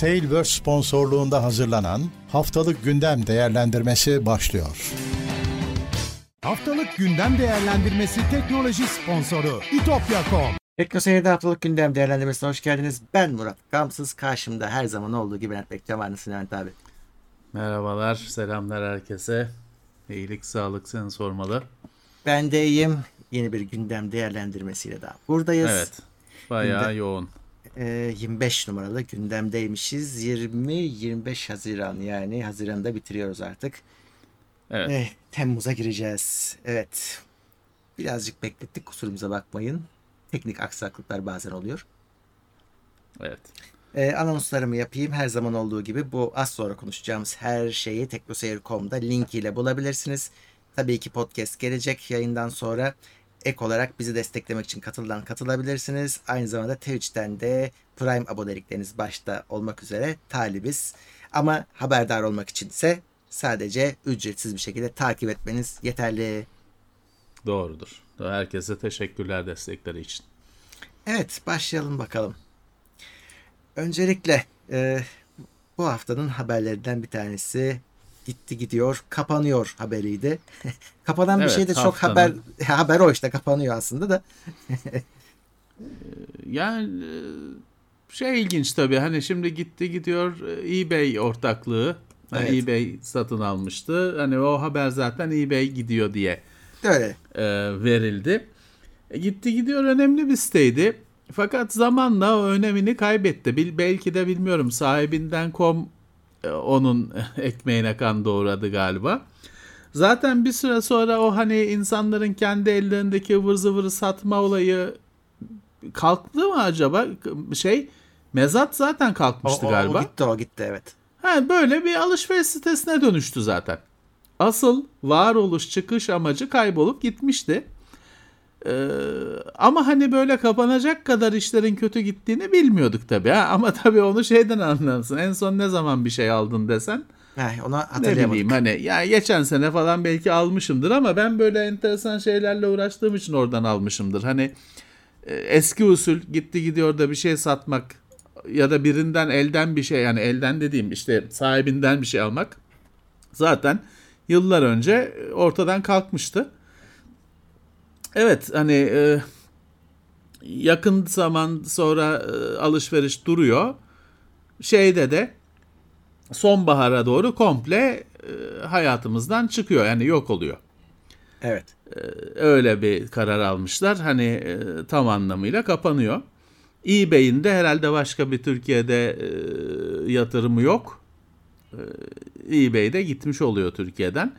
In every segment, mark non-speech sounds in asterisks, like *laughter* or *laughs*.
Tailverse sponsorluğunda hazırlanan Haftalık Gündem Değerlendirmesi başlıyor. Haftalık Gündem Değerlendirmesi teknoloji sponsoru itopya.com Teknoseyir'de haftalık gündem değerlendirmesine hoş geldiniz. Ben Murat Gamsız. Karşımda her zaman olduğu gibi Levent Bekçam var. Nasılsın Levent abi? Merhabalar, selamlar herkese. İyilik, sağlık seni sormalı. Ben de iyiyim. Yeni bir gündem değerlendirmesiyle daha buradayız. Evet, bayağı Gündem- yoğun. Ee, 25 numaralı gündemdeymişiz. 20-25 Haziran yani Haziran'da bitiriyoruz artık. Evet, Eh, Temmuz'a gireceğiz. Evet. Birazcık beklettik kusurumuza bakmayın. Teknik aksaklıklar bazen oluyor. evet. Ee, anonslarımı yapayım. Her zaman olduğu gibi bu az sonra konuşacağımız her şeyi teknoseyir.com'da link ile bulabilirsiniz. Tabii ki podcast gelecek yayından sonra. Ek olarak bizi desteklemek için katılan katılabilirsiniz. Aynı zamanda Twitch'ten de Prime abonelikleriniz başta olmak üzere talibiz. Ama haberdar olmak için ise sadece ücretsiz bir şekilde takip etmeniz yeterli. Doğrudur. Herkese teşekkürler destekleri için. Evet başlayalım bakalım. Öncelikle e, bu haftanın haberlerinden bir tanesi gitti gidiyor kapanıyor haberiydi. *laughs* Kapanan bir Evet, şey de çok haber haber o işte kapanıyor aslında da. Yani e, şey ilginç tabii hani şimdi gitti gidiyor e, eBay ortaklığı. Evet. eBay satın almıştı. Hani o haber zaten eBay gidiyor diye Öyle. e, verildi. E, gitti gidiyor önemli bir siteydi. Fakat zamanla o önemini kaybetti. Bil, belki de bilmiyorum sahibinden kom onun *laughs* ekmeğine kan doğradı galiba. Zaten bir süre sonra o hani insanların kendi ellerindeki ıvır zıvırı satma olayı kalktı mı acaba? Şey mezat zaten O, kalkmıştı o- o galiba. gitti o gitti evet. Ha, böyle bir alışveriş sitesine dönüştü zaten. Asıl varoluş çıkış amacı kaybolup gitmişti. Ee, ama hani böyle kapanacak kadar işlerin kötü gittiğini bilmiyorduk tabii. Ha? Ama tabii onu şeyden anlarsın. En son ne zaman bir şey aldın desen Heh, ona ne hatırlayamadık. bileyim hani ya geçen sene falan belki almışımdır ama ben böyle enteresan şeylerle uğraştığım için oradan almışımdır. Hani e, eski usul gitti gidiyor da bir şey satmak ya da birinden elden bir şey yani elden dediğim işte sahibinden bir şey almak zaten yıllar önce ortadan kalkmıştı. Evet hani e, yakın zaman sonra e, alışveriş duruyor. Şeyde de sonbahara doğru komple e, hayatımızdan çıkıyor yani yok oluyor. Evet. Öyle bir karar almışlar. Hani e, tam anlamıyla kapanıyor. eBay'in de herhalde başka bir Türkiye'de e, yatırımı yok. E, eBay'de gitmiş oluyor Türkiye'den.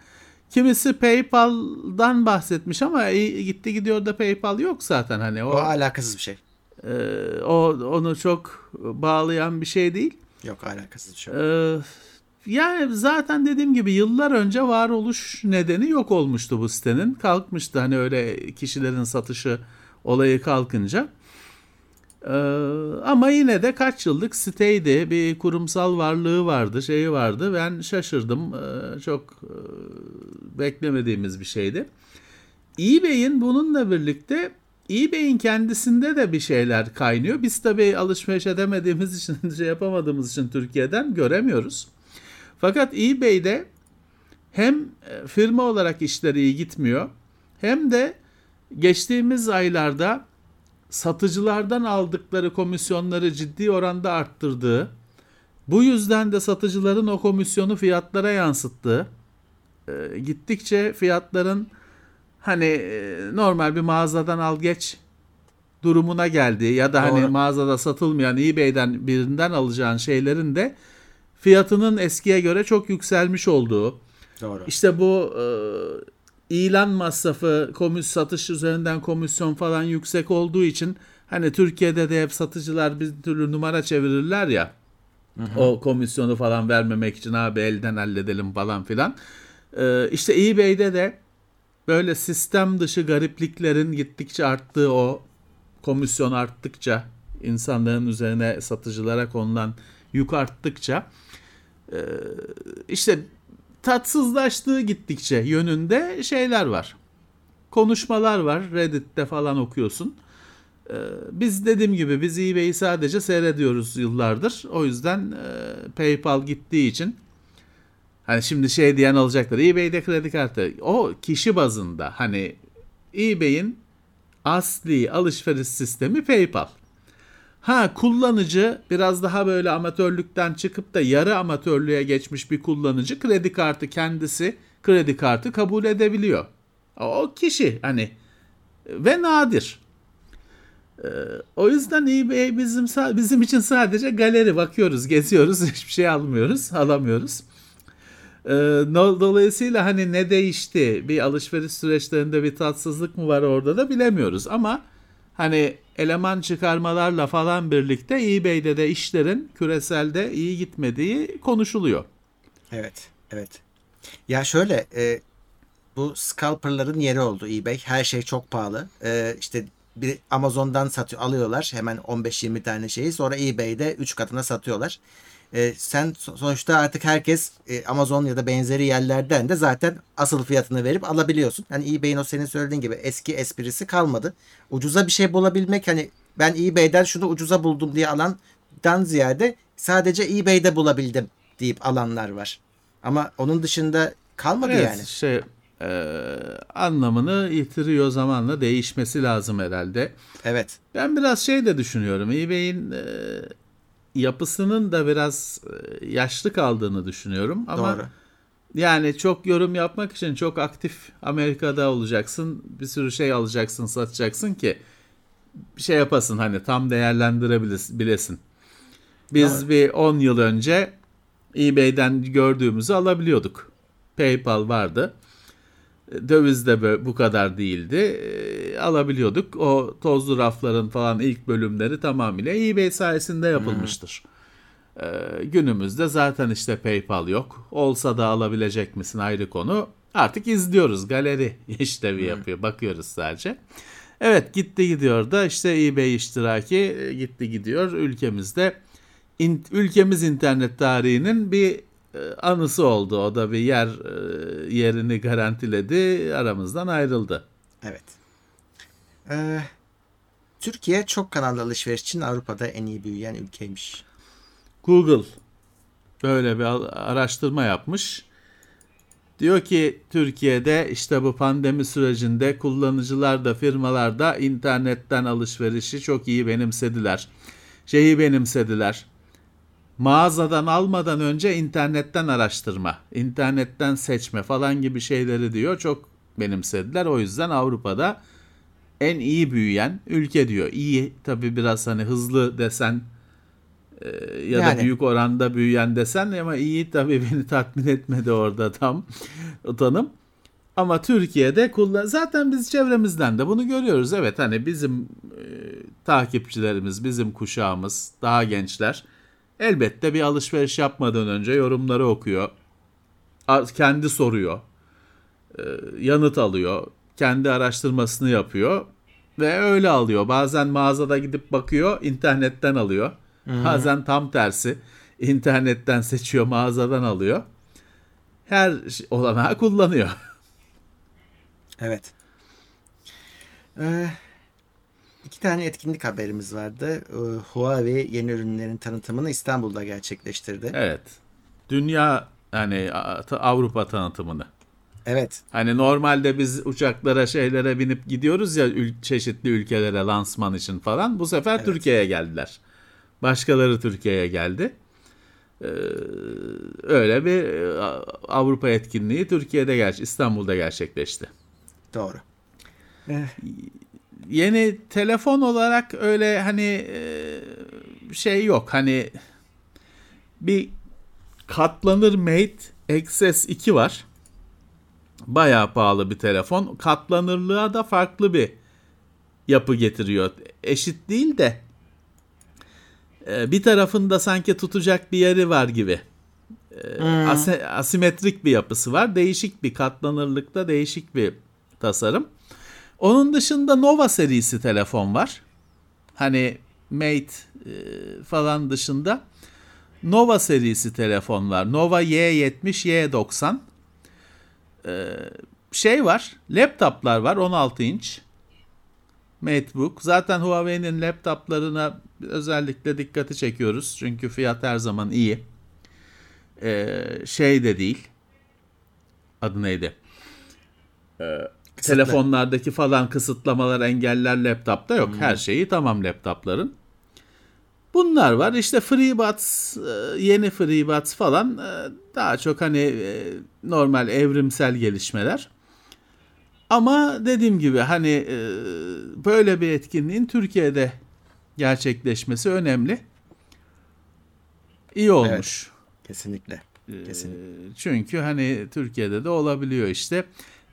Kimisi PayPal'dan bahsetmiş ama e, gitti gidiyor da PayPal yok zaten hani O o, alakasız bir şey. e, o onu çok bağlayan bir şey değil. Yok alakasız bir şey. Ee, yani zaten dediğim gibi yıllar önce varoluş nedeni yok olmuştu bu sitenin. Kalkmıştı hani öyle kişilerin satışı olayı kalkınca. Ee, ama yine de kaç yıllık siteydi. Bir kurumsal varlığı vardı, şeyi vardı. Ben şaşırdım. Ee, çok e, beklemediğimiz bir şeydi. eBay'in bununla birlikte eBay'in kendisinde de bir şeyler kaynıyor. Biz tabii alışveriş edemediğimiz için, *laughs* şey yapamadığımız için Türkiye'den göremiyoruz. Fakat eBay'de hem e, firma olarak işleri iyi gitmiyor hem de geçtiğimiz aylarda satıcılardan aldıkları komisyonları ciddi oranda arttırdığı, bu yüzden de satıcıların o komisyonu fiyatlara yansıttığı, e, gittikçe fiyatların hani e, normal bir mağazadan al geç durumuna geldiği ya da hani Doğru. mağazada satılmayan eBay'den birinden alacağın şeylerin de fiyatının eskiye göre çok yükselmiş olduğu. Doğru. İşte bu e, ilan masrafı, komis satış üzerinden komisyon falan yüksek olduğu için hani Türkiye'de de hep satıcılar bir türlü numara çevirirler ya. O komisyonu falan vermemek için abi elden halledelim falan filan. E, işte eBay'de de böyle sistem dışı garipliklerin gittikçe arttığı o komisyon arttıkça insanların üzerine satıcılara konulan yük arttıkça e, işte tatsızlaştığı gittikçe yönünde şeyler var. Konuşmalar var. Reddit'te falan okuyorsun. Ee, biz dediğim gibi biz eBay'i sadece seyrediyoruz yıllardır. O yüzden e, PayPal gittiği için hani şimdi şey diyen olacaktır. eBay'de kredi kartı. O kişi bazında hani eBay'in asli alışveriş sistemi PayPal. Ha kullanıcı biraz daha böyle amatörlükten çıkıp da yarı amatörlüğe geçmiş bir kullanıcı kredi kartı kendisi kredi kartı kabul edebiliyor. O kişi hani ve nadir. Ee, o yüzden eBay bizim bizim için sadece galeri bakıyoruz, geziyoruz, *laughs* hiçbir şey almıyoruz, alamıyoruz. Ee, dolayısıyla hani ne değişti, bir alışveriş süreçlerinde bir tatsızlık mı var orada da bilemiyoruz ama hani eleman çıkarmalarla falan birlikte eBay'de de işlerin küreselde iyi gitmediği konuşuluyor. Evet, evet. Ya şöyle, e, bu scalperların yeri oldu eBay. Her şey çok pahalı. E, işte bir Amazon'dan satıyor alıyorlar hemen 15-20 tane şeyi sonra eBay'de 3 katına satıyorlar. E, sen sonuçta artık herkes e, Amazon ya da benzeri yerlerden de zaten asıl fiyatını verip alabiliyorsun. Hani eBay'in o senin söylediğin gibi eski esprisi kalmadı. Ucuza bir şey bulabilmek hani ben eBay'den şunu ucuza buldum diye alandan ziyade sadece eBay'de bulabildim deyip alanlar var. Ama onun dışında kalmadı evet, yani. Şey e, anlamını yitiriyor zamanla değişmesi lazım herhalde. Evet. Ben biraz şey de düşünüyorum. eBay'in e, yapısının da biraz e, yaşlı kaldığını düşünüyorum ama Doğru. yani çok yorum yapmak için çok aktif Amerika'da olacaksın. Bir sürü şey alacaksın, satacaksın ki bir şey yapasın hani tam değerlendirebilesin. Biz Doğru. bir 10 yıl önce eBay'den gördüğümüzü alabiliyorduk. PayPal vardı döviz de bu kadar değildi. E, alabiliyorduk. O tozlu rafların falan ilk bölümleri tamamıyla eBay sayesinde yapılmıştır. Hmm. E, günümüzde zaten işte PayPal yok. Olsa da alabilecek misin ayrı konu. Artık izliyoruz. Galeri *laughs* işlevi hmm. yapıyor. Bakıyoruz sadece. Evet gitti gidiyor da işte eBay iştiraki e, gitti gidiyor. Ülkemizde in, ülkemiz internet tarihinin bir anısı oldu. O da bir yer e, yerini garantiledi. Aramızdan ayrıldı. Evet. Ee, Türkiye çok kanallı alışveriş için Avrupa'da en iyi büyüyen ülkeymiş. Google böyle bir araştırma yapmış. Diyor ki Türkiye'de işte bu pandemi sürecinde kullanıcılar da firmalar da internetten alışverişi çok iyi benimsediler. Şeyi benimsediler mağazadan almadan önce internetten araştırma, internetten seçme falan gibi şeyleri diyor çok benimsediler. O yüzden Avrupa'da en iyi büyüyen ülke diyor. İyi tabi biraz hani hızlı desen e, ya yani. da büyük oranda büyüyen desen ama iyi tabi *laughs* beni tatmin etmedi orada tam o tanım. Ama Türkiye'de kullan zaten biz çevremizden de bunu görüyoruz. Evet hani bizim e, takipçilerimiz, bizim kuşağımız, daha gençler elbette bir alışveriş yapmadan önce yorumları okuyor. Kendi soruyor. E, yanıt alıyor. Kendi araştırmasını yapıyor. Ve öyle alıyor. Bazen mağazada gidip bakıyor, internetten alıyor. Hı-hı. Bazen tam tersi. internetten seçiyor, mağazadan alıyor. Her olanağı kullanıyor. Evet. Ee, İki tane etkinlik haberimiz vardı. Ee, Huawei yeni ürünlerin tanıtımını İstanbul'da gerçekleştirdi. Evet. Dünya hani Avrupa tanıtımını. Evet. Hani normalde biz uçaklara şeylere binip gidiyoruz ya ül- çeşitli ülkelere lansman için falan. Bu sefer evet. Türkiye'ye geldiler. Başkaları Türkiye'ye geldi. Ee, öyle bir Avrupa etkinliği Türkiye'de ger İstanbul'da gerçekleşti. Doğru. Eh yeni telefon olarak öyle hani e, şey yok. Hani bir katlanır Mate XS 2 var. Bayağı pahalı bir telefon. Katlanırlığa da farklı bir yapı getiriyor. Eşit değil de e, bir tarafında sanki tutacak bir yeri var gibi. E, hmm. asimetrik bir yapısı var. Değişik bir katlanırlıkta değişik bir tasarım. Onun dışında Nova serisi telefon var. Hani Mate e, falan dışında Nova serisi telefon var. Nova Y70, Y90. E, şey var, laptoplar var 16 inç. MateBook. Zaten Huawei'nin laptoplarına özellikle dikkati çekiyoruz. Çünkü fiyat her zaman iyi. Ee, şey de değil. Adı neydi? Ee, telefonlardaki falan kısıtlamalar, engeller laptopta yok. Her şeyi tamam laptopların. Bunlar var. İşte FreeBuds, e, yeni FreeBuds falan e, daha çok hani e, normal evrimsel gelişmeler. Ama dediğim gibi hani böyle bir etkinliğin Türkiye'de gerçekleşmesi önemli. İyi olmuş. Kesinlikle. Kesinlikle. E, Çünkü hani Türkiye'de de olabiliyor işte.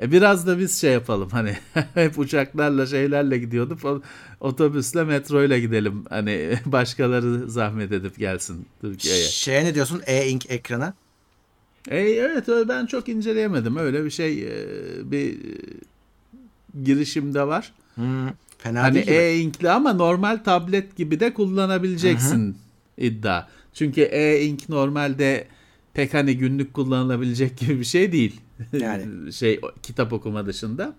E biraz da biz şey yapalım hani *laughs* hep uçaklarla şeylerle gidiyorduk. Otobüsle metroyla gidelim. Hani *laughs* başkaları zahmet edip gelsin Türkiye'ye. Şeye ne diyorsun? E-ink ekrana. E, evet ben çok inceleyemedim. Öyle bir şey e, bir e, girişimde var. Hmm, fena Hani değil e-ink'li ama normal tablet gibi de kullanabileceksin iddia. Çünkü e-ink normalde pek hani günlük kullanılabilecek gibi bir şey değil. Yani. *laughs* şey kitap okuma dışında.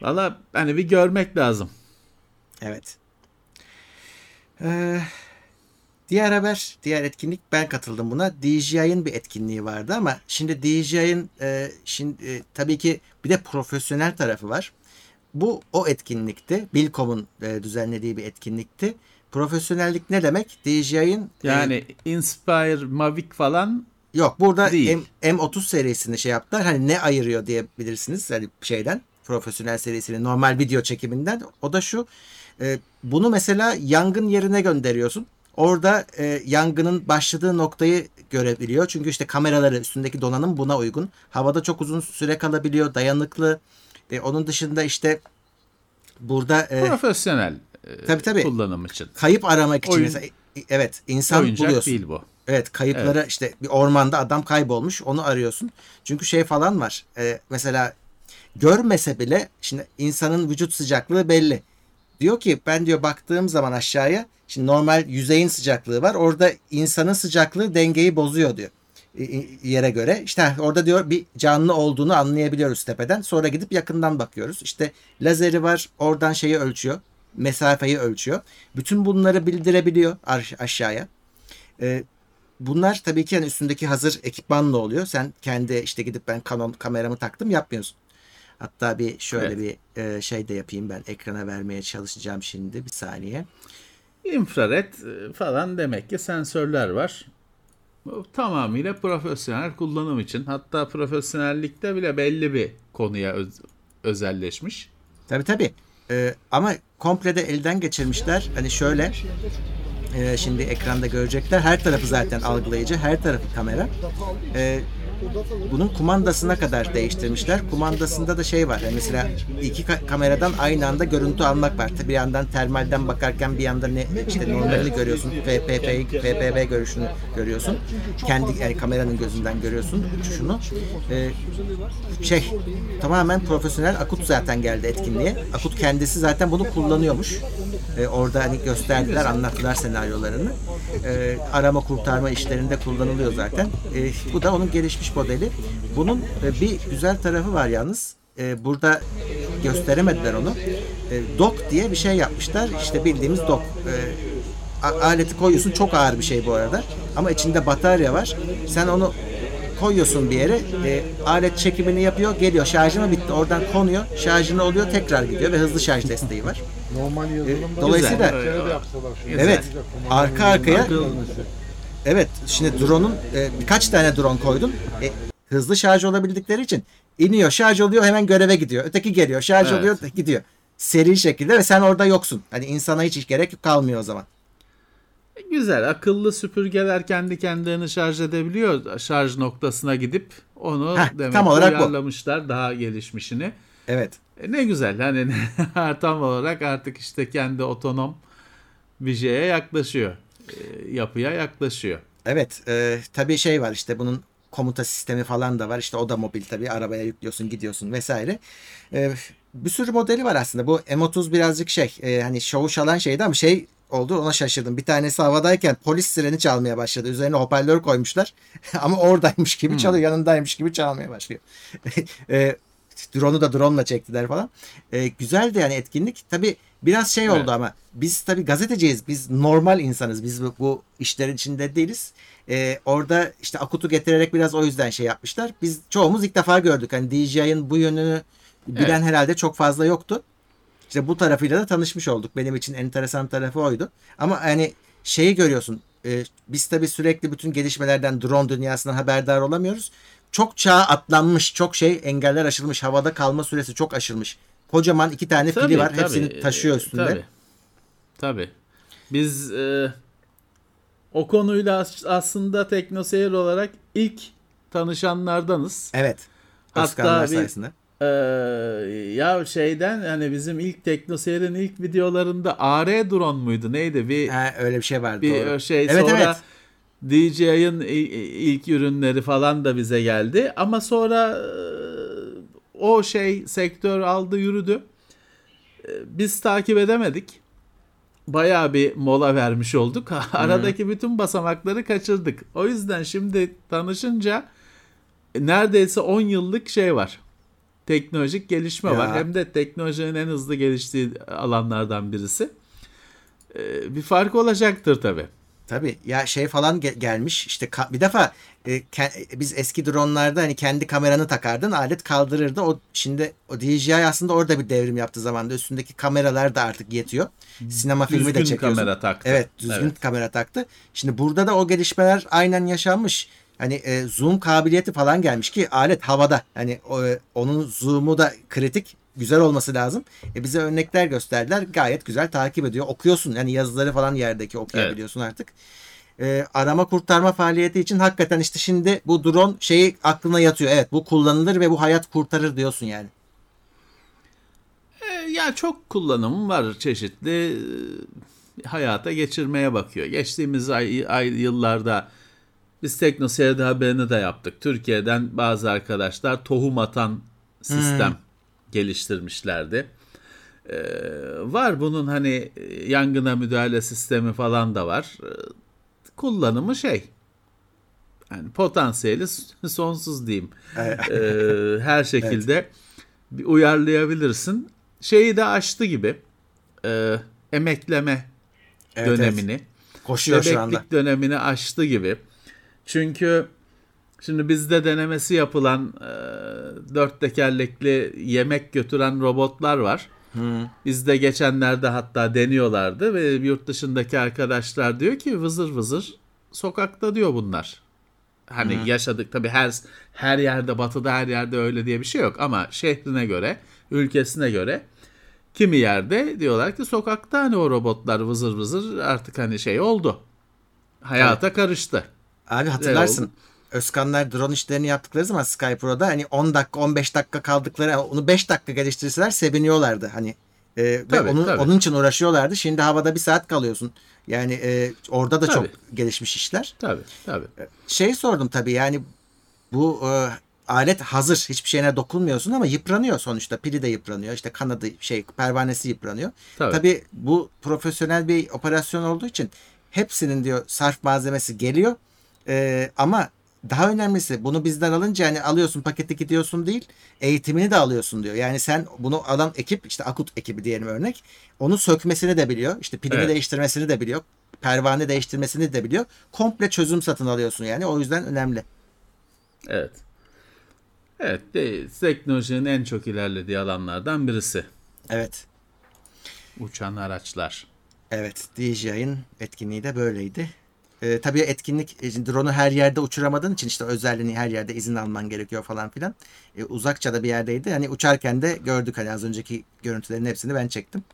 Valla hani bir görmek lazım. Evet. Ee, diğer haber, diğer etkinlik ben katıldım buna. DJI'ın bir etkinliği vardı ama şimdi DJI'ın e, şimdi e, tabii ki bir de profesyonel tarafı var. Bu o etkinlikti. Bilcom'un e, düzenlediği bir etkinlikti. Profesyonellik ne demek? DJI'ın e, Yani Inspire, Mavic falan Yok burada Değil. M, M30 serisini şey yaptılar. Hani ne ayırıyor diyebilirsiniz hani şeyden profesyonel serisinin normal video çekiminden. O da şu. e, bunu mesela yangın yerine gönderiyorsun. Orada e, yangının başladığı noktayı görebiliyor. Çünkü işte kameraları üstündeki donanım buna uygun. Havada çok uzun süre kalabiliyor. Dayanıklı. E, onun dışında işte burada e, profesyonel e, Tabii, tabii. kullanım için. kayıp aramak için Oyun- mesela e, evet insan Oyuncak buluyorsun. değil bu. Evet kayıplara işte bir ormanda adam kaybolmuş onu arıyorsun. Çünkü şey falan var. e, mesela görmese bile şimdi insanın vücut sıcaklığı belli. Diyor ki ben diyor baktığım zaman aşağıya şimdi normal yüzeyin sıcaklığı var. Orada insanın sıcaklığı dengeyi bozuyor diyor. e, e, yere göre. İşte orada diyor bir canlı olduğunu anlayabiliyoruz tepeden. Sonra gidip yakından bakıyoruz. İşte lazeri var. Oradan şeyi ölçüyor. Mesafeyi ölçüyor. Bütün bunları bildirebiliyor aş- aşağıya. E, bunlar tabii ki yani üstündeki hazır ekipmanla oluyor. Sen kendi işte gidip ben Canon kameramı taktım yapmıyorsun. Hatta bir şöyle Evet. bir e, şey de yapayım ben ekrana vermeye çalışacağım şimdi bir saniye. İnfrared e, falan demek ki sensörler var. Bu tamamıyla profesyonel kullanım için. Hatta profesyonellikte bile belli bir konuya öz- özelleşmiş. Tabii tabii. E, ama komple de elden geçirmişler. Hani şöyle e, şimdi ekranda görecekler. Her tarafı zaten algılayıcı. Her tarafı kamera. E, bunun kumandasına kadar değiştirmişler. Kumandasında da şey var. Yani mesela iki ka- kameradan aynı anda görüntü almak var. Bir yandan termalden bakarken bir yandan ne işte normalini görüyorsun. FPP, FPV görüşünü görüyorsun. Kendi yani kameranın gözünden görüyorsun uçuşunu. Ee, şey tamamen profesyonel Akut zaten geldi etkinliğe. Akut kendisi zaten bunu kullanıyormuş. Ee, orada hani gösterdiler, anlattılar senaryolarını. Ee, arama kurtarma işlerinde kullanılıyor zaten. Ee, bu da onun gelişmiş modeli. Bunun e, bir güzel tarafı var yalnız. Ee, burada gösteremediler onu. Ee, dock diye bir şey yapmışlar. İşte bildiğimiz dock. A- aleti koyuyorsun. Çok ağır bir şey bu arada. Ama içinde batarya var. Sen onu koyuyorsun bir yere. e, alet çekimini yapıyor. Geliyor. Şarjı bitti. Oradan konuyor. Şarjını oluyor. Tekrar gidiyor ve hızlı şarj desteği var. Normal yazılımda E, dolayısıyla- Güzel. Evet. Arka arkaya Evet. Şimdi drone'un e, birkaç tane drone koydum. E, hızlı şarj olabildikleri için iniyor, şarj oluyor, hemen göreve gidiyor. Öteki geliyor, şarj Evet. oluyor, gidiyor. Seri şekilde ve sen orada yoksun. Hani insana hiç gerek kalmıyor o zaman. Güzel. Akıllı süpürgeler kendi kendilerini şarj edebiliyor. Şarj noktasına gidip onu Heh, demek tam olarak bu. uyarlamışlar daha gelişmişini. Evet. E ne güzel. Hani *laughs* tam olarak artık işte kendi otonom bir şeye yaklaşıyor. E, yapıya yaklaşıyor. Evet. E, tabii şey var işte bunun komuta sistemi falan da var. İşte o da mobil tabii. Arabaya yüklüyorsun, gidiyorsun vesaire. E, bir sürü modeli var aslında. Bu M30 birazcık şey e, hani şovu çalan şeydi ama şey oldu ona şaşırdım. Bir tanesi havadayken polis sireni çalmaya başladı. Üzerine hoparlör koymuşlar. *laughs* ama oradaymış gibi çalıyor. Yanındaymış gibi çalmaya başlıyor. *laughs* e, drone'u da drone'la çektiler falan. E, güzeldi yani etkinlik. Tabii biraz şey oldu Evet. ama biz tabii gazeteciyiz. Biz normal insanız. Biz bu, bu işlerin içinde değiliz. E, orada işte Akut'u getirerek biraz o yüzden şey yapmışlar. Biz çoğumuz ilk defa gördük. Hani DJI'ın bu yönünü bilen Evet. herhalde çok fazla yoktu. İşte bu tarafıyla da tanışmış olduk. Benim için enteresan tarafı oydu. Ama hani şeyi görüyorsun. e, biz tabii sürekli bütün gelişmelerden drone dünyasından haberdar olamıyoruz. Çok çağ atlanmış, çok şey engeller aşılmış, havada kalma süresi çok aşılmış. Kocaman iki tane pili Tabii, var, tabii. hepsini taşıyor üstünde. Tabii. Tabii. Biz e, o konuyla as- aslında teknoseyir olarak ilk tanışanlardanız. Evet. Hatta bir-. Ee, ya şeyden hani bizim ilk teknoseyirin ilk videolarında AR drone muydu neydi? Bir Ha, öyle bir şey vardı. bir doğru. şey Evet, sonra evet. DJI'ın ilk ürünleri falan da bize geldi ama sonra e, o şey sektör aldı yürüdü. E, Biz takip edemedik. Bayağı bir mola vermiş olduk. *laughs* Aradaki bütün basamakları kaçırdık. O yüzden şimdi tanışınca neredeyse 10 yıllık şey var. Teknolojik gelişme Ya. var. Hem de teknolojinin en hızlı geliştiği alanlardan birisi. E, Bir fark olacaktır tabii. Tabii. Ya şey falan ge- gelmiş. İşte ka- bir defa e, ke- biz eski dronlarda hani kendi kameranı takardın alet kaldırırdı o şimdi o DJI aslında orada bir devrim yaptı zamanda. Üstündeki kameralar da artık yetiyor. Sinema filmi de Düzgün çekiyorsun. kamera taktı. evet düzgün Evet. kamera taktı. Şimdi burada da o gelişmeler aynen yaşanmış. Hani e, zoom kabiliyeti falan gelmiş ki alet havada. Hani o, e, onun zoom'u da kritik güzel olması lazım. E bize örnekler gösterdiler. Gayet güzel takip ediyor. Okuyorsun. Yani yazıları falan yerdeki okuyabiliyorsun artık. E, arama kurtarma faaliyeti için hakikaten işte şimdi bu drone şeyi aklına yatıyor. Evet bu kullanılır ve bu hayat kurtarır diyorsun yani. E, Ya çok kullanımı var çeşitli e, hayata geçirmeye bakıyor. Geçtiğimiz ay, ay yıllarda biz TeknoSeyir'de haberini de yaptık. Türkiye'den bazı arkadaşlar tohum atan sistem geliştirmişlerdi. E, var bunun hani e, yangına müdahale sistemi falan da var. E, kullanımı şey yani potansiyeli sonsuz diyeyim. *laughs* Evet. E, her şekilde bir uyarlayabilirsin. Şeyi de aştı gibi. E, emekleme Evet, evet. dönemini. Koşuyor şu anda. Dönemini aştı gibi. Çünkü şimdi bizde denemesi yapılan e, dört tekerlekli yemek götüren robotlar var. Bizde geçenlerde hatta deniyorlardı ve yurt dışındaki arkadaşlar diyor ki vızır vızır sokakta diyor bunlar. Hani yaşadık tabii her her yerde batıda her yerde öyle diye bir şey yok ama şehrine göre, ülkesine göre kimi yerde diyorlar ki sokakta hani o robotlar vızır vızır artık hani şey oldu. Hayata karıştı. Abi hatırlarsın. oldu? Özkanlar drone işlerini yaptıkları zaman SkyPro'da hani 10 dakika 15 dakika kaldıkları onu 5 dakika geliştirseler seviniyorlardı hani. Ee, ve Tabii, onun, tabii. onun için uğraşıyorlardı. Şimdi havada bir saat kalıyorsun. Yani e, orada da Tabii. çok gelişmiş işler. Tabii tabii. Şey sordum tabii yani bu e, alet hazır hiçbir şeyine dokunmuyorsun ama yıpranıyor sonuçta. Pili de yıpranıyor. işte kanadı şey pervanesi yıpranıyor. Tabii. Tabii bu profesyonel bir operasyon olduğu için hepsinin diyor sarf malzemesi geliyor. Ee, ama daha önemlisi bunu bizden alınca hani alıyorsun paketi gidiyorsun değil eğitimini de alıyorsun diyor. Yani sen bunu alan ekip işte akut ekibi diyelim örnek onu sökmesini de biliyor. işte pilini Evet. değiştirmesini de biliyor. Pervane değiştirmesini de biliyor. Komple çözüm satın alıyorsun yani o yüzden önemli. Evet. Evet, de, teknolojinin en çok ilerlediği alanlardan birisi. Evet. Uçan araçlar. Evet, DJI'ın etkinliği de böyleydi. Ee, tabii etkinlik e, drone'u her yerde uçuramadığın için işte özelliğini her yerde izin alman gerekiyor falan filan. Ee, uzakça da bir yerdeydi. Hani uçarken de gördük hani az önceki görüntülerin hepsini ben çektim.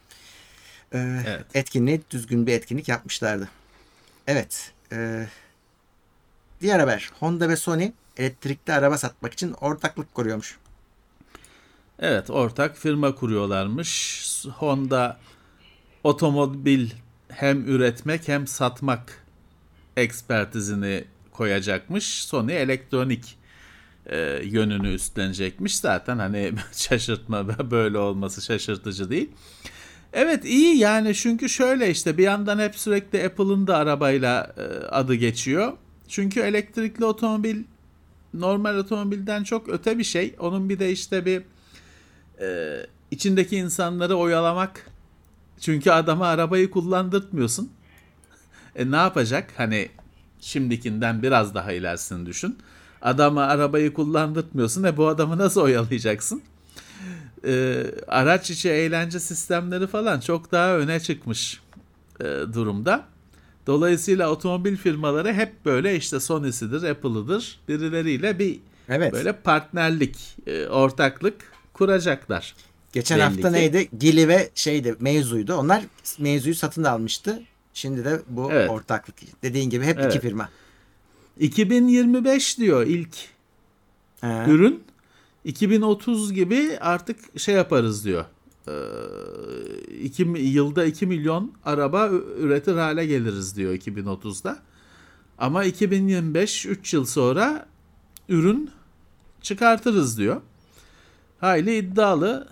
Ee, Evet. Etkinliği düzgün bir etkinlik yapmışlardı. Evet. e, diğer haber. Honda ve Sony elektrikli araba satmak için ortaklık kuruyormuş. Evet, ortak firma kuruyorlarmış. Honda otomobil hem üretmek hem satmak ekspertizini koyacakmış. Sony elektronik e, yönünü üstlenecekmiş. Zaten hani *laughs* şaşırtma böyle olması şaşırtıcı değil. Evet iyi yani çünkü şöyle işte bir yandan hep sürekli Apple'ın da arabayla e, adı geçiyor. Çünkü elektrikli otomobil normal otomobilden çok öte bir şey. Onun bir de işte bir e, içindeki insanları oyalamak. Çünkü adama arabayı kullandırtmıyorsun. E ne yapacak? Hani şimdikinden biraz daha ilerisini düşün. Adama arabayı kullandırtmıyorsun. E bu adamı nasıl oyalayacaksın? E, araç içi eğlence sistemleri falan çok daha öne çıkmış e, durumda. Dolayısıyla otomobil firmaları hep böyle işte Sony'sidir, Apple'ıdır birileriyle bir Evet. böyle partnerlik, e, ortaklık kuracaklar. Geçen belli hafta ki. neydi? Gili ve şeydi mevzuydu. Onlar mevzuyu satın almıştı. Şimdi de bu Evet. ortaklık. Dediğin gibi hep Evet. iki firma. 2025 diyor ilk Ha. ürün. 2030 gibi artık şey yaparız diyor. Ee, iki, yılda 2 milyon araba üretir hale geliriz diyor 2030'da. Ama 2025 3 yıl sonra ürün çıkartırız diyor. Hayli iddialı.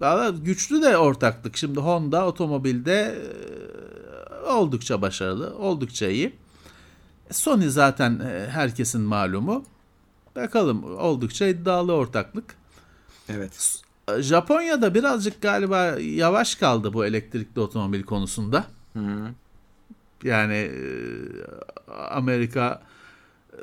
Daha güçlü de ortaklık. Şimdi Honda otomobilde e, oldukça başarılı, oldukça iyi. Sony zaten e, herkesin malumu. Bakalım oldukça iddialı ortaklık. Evet. Japonya'da birazcık galiba yavaş kaldı bu elektrikli otomobil konusunda. Hı hı. Yani e, Amerika e,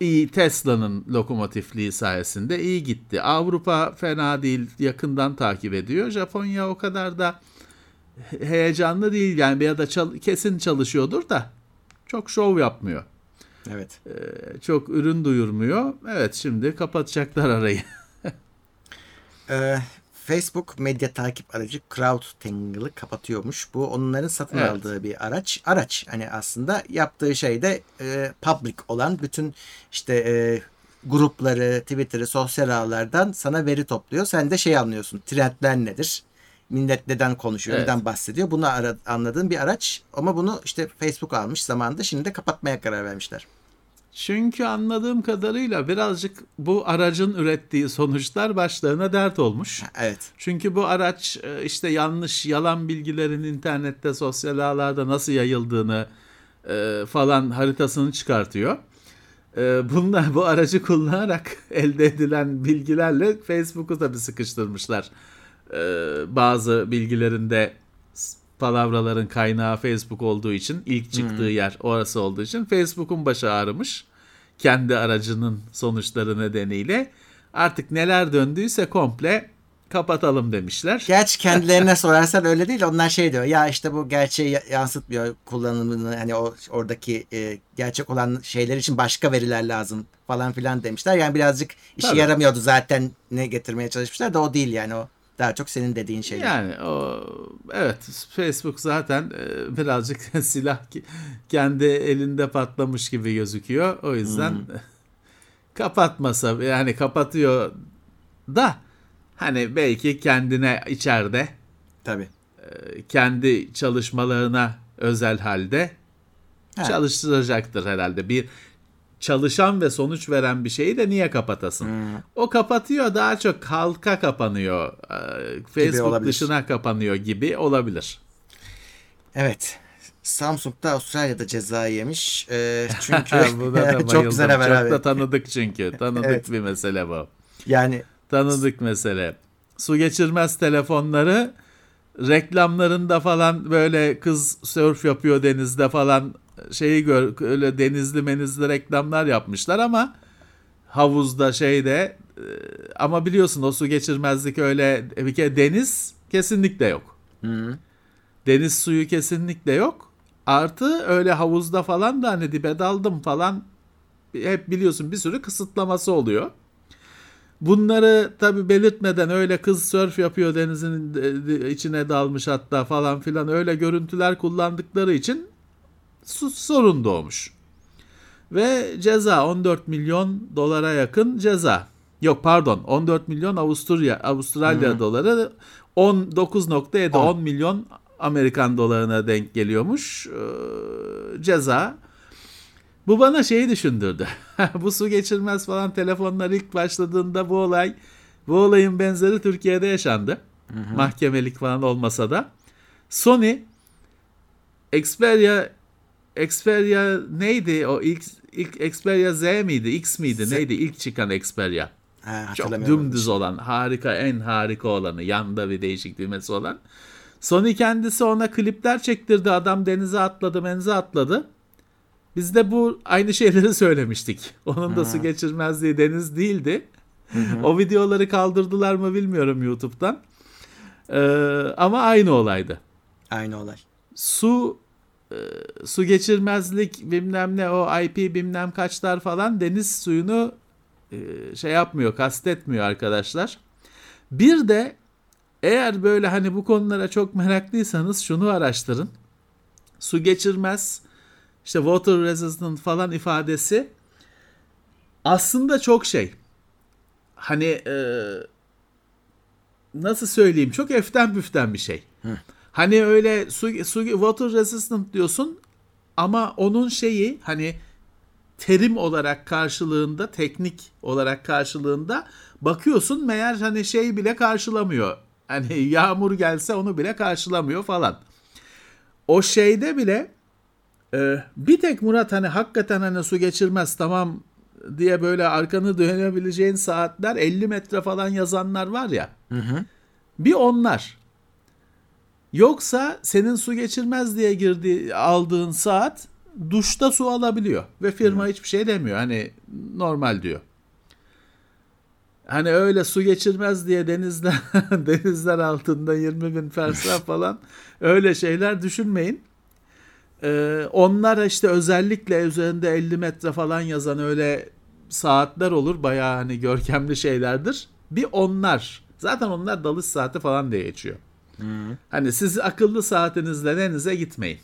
iyi Tesla'nın lokomotifliği sayesinde iyi gitti. Avrupa fena değil, yakından takip ediyor. Japonya o kadar da heyecanlı değil yani ya da çal- kesin çalışıyordur da çok şov yapmıyor. Evet. E, Çok ürün duyurmuyor. Evet şimdi kapatacaklar arayı. *laughs* Ee, Facebook medya takip aracı CrowdTangle'ı kapatıyormuş. Bu onların satın Evet. aldığı bir araç. Araç hani aslında yaptığı şey de e, public olan bütün işte e, grupları, Twitter'ı, sosyal ağlardan sana veri topluyor. Sen de şey anlıyorsun. Trendler nedir? Millet neden konuşuyor, Evet. neden bahsediyor? Bunu ara- anladığın bir araç. Ama bunu işte Facebook almış zamanında. Şimdi de kapatmaya karar vermişler. Çünkü anladığım kadarıyla birazcık bu aracın ürettiği sonuçlar başlarına dert olmuş. Evet. Çünkü bu araç e, işte yanlış yalan bilgilerin internette sosyal ağlarda nasıl yayıldığını e, falan haritasını çıkartıyor. E, Bunlar bu aracı kullanarak *laughs* elde edilen bilgilerle Facebook'u tabii sıkıştırmışlar. E, Bazı bilgilerinde palavraların kaynağı Facebook olduğu için ilk çıktığı yer orası olduğu için Facebook'un başı ağrımış. Kendi aracının sonuçları nedeniyle artık neler döndüyse komple kapatalım demişler. Gerçi kendilerine *laughs* sorarsan öyle değil. Onlar şey diyor. Ya işte bu gerçeği ya- yansıtmıyor kullanımını. Hani o oradaki e, gerçek olan şeyler için başka veriler lazım falan filan demişler. Yani birazcık işi Tabii. yaramıyordu zaten ne getirmeye çalışmışlar da o değil yani o. Daha çok senin dediğin şeyler. Yani o evet Facebook zaten e, birazcık *laughs* silah ki- kendi elinde patlamış gibi gözüküyor. O yüzden *laughs* kapatmasa yani kapatıyor da hani belki kendine içeride Tabii. e, kendi çalışmalarına özel halde Ha. çalıştıracaktır herhalde. Bir çalışan ve sonuç veren bir şeyi de niye kapatasın? O kapatıyor daha çok halka kapanıyor. Ee, Facebook dışına kapanıyor gibi olabilir. Evet. Samsung da Avustralya'da ceza yemiş. E, *laughs* çünkü *laughs* çok güzel haber Çok abi. da tanıdık çünkü. *laughs* Tanıdık Evet. bir mesele bu. Yani Tanıdık mesele. Su geçirmez telefonları reklamlarında falan böyle kız surf yapıyor denizde falan şeyi gör öyle denizli menizli reklamlar yapmışlar ama havuzda şeyde e, ama biliyorsun o su geçirmezlik öyle bir kere deniz kesinlikle yok. Hı. Deniz suyu kesinlikle yok. Artı öyle havuzda falan da hani dibe daldım falan hep biliyorsun bir sürü kısıtlaması oluyor. Bunları tabi belirtmeden öyle kız sörf yapıyor denizin de- de- içine dalmış hatta falan filan öyle görüntüler kullandıkları için sorun doğmuş. Ve ceza 14 milyon dolara yakın ceza. Yok pardon 14 milyon Avusturya Avustralya doları 19.7 On. 10 milyon Amerikan dolarına denk geliyormuş ee, ceza. Bu bana şeyi düşündürdü. *laughs* bu su geçirmez falan telefonlar ilk başladığında bu olay bu olayın benzeri Türkiye'de yaşandı. Mahkemelik falan olmasa da. Sony Xperia Xperia neydi o ilk ilk Xperia Z miydi X miydi Z. neydi ilk çıkan Xperia? Ha, Çok dümdüz olan, harika, en harika olanı, yanda bir değişik düğmesi olan. Sony kendisi ona klipler çektirdi. Adam denize atladı, menze atladı. Biz de bu aynı şeyleri *laughs* söylemiştik. Onun da su geçirmezliği deniz değildi. o videoları kaldırdılar mı bilmiyorum YouTube'dan. Ee, ama aynı olaydı. Aynı olay. Su su geçirmezlik bilmem ne o IP bilmem kaçlar falan deniz suyunu e, şey yapmıyor, kastetmiyor arkadaşlar. Bir de eğer böyle hani bu konulara çok meraklıysanız şunu araştırın. Su geçirmez, işte water resistant falan ifadesi aslında çok şey. Hani e, nasıl söyleyeyim çok eften büften bir şey. Hani öyle su, su water resistant diyorsun ama onun şeyi hani terim olarak karşılığında, teknik olarak karşılığında bakıyorsun meğer hani şey bile karşılamıyor. Hani *laughs* yağmur gelse onu bile karşılamıyor falan. O şeyde bile e, bir tek Murat hani hakikaten hani su geçirmez tamam diye böyle arkanı dönebileceğin saatler 50 metre falan yazanlar var ya. Bir onlar. Yoksa senin su geçirmez diye girdi aldığın saat duşta su alabiliyor ve firma hiçbir şey demiyor. Hani normal diyor. Hani öyle su geçirmez diye denizler *laughs* denizler altında 20 bin fersah *laughs* falan öyle şeyler düşünmeyin. Ee, onlar işte özellikle üzerinde 50 metre falan yazan öyle saatler olur. Bayağı hani görkemli şeylerdir. Bir onlar. Zaten onlar dalış saati falan diye geçiyor. Hani siz akıllı saatinizle denize gitmeyin.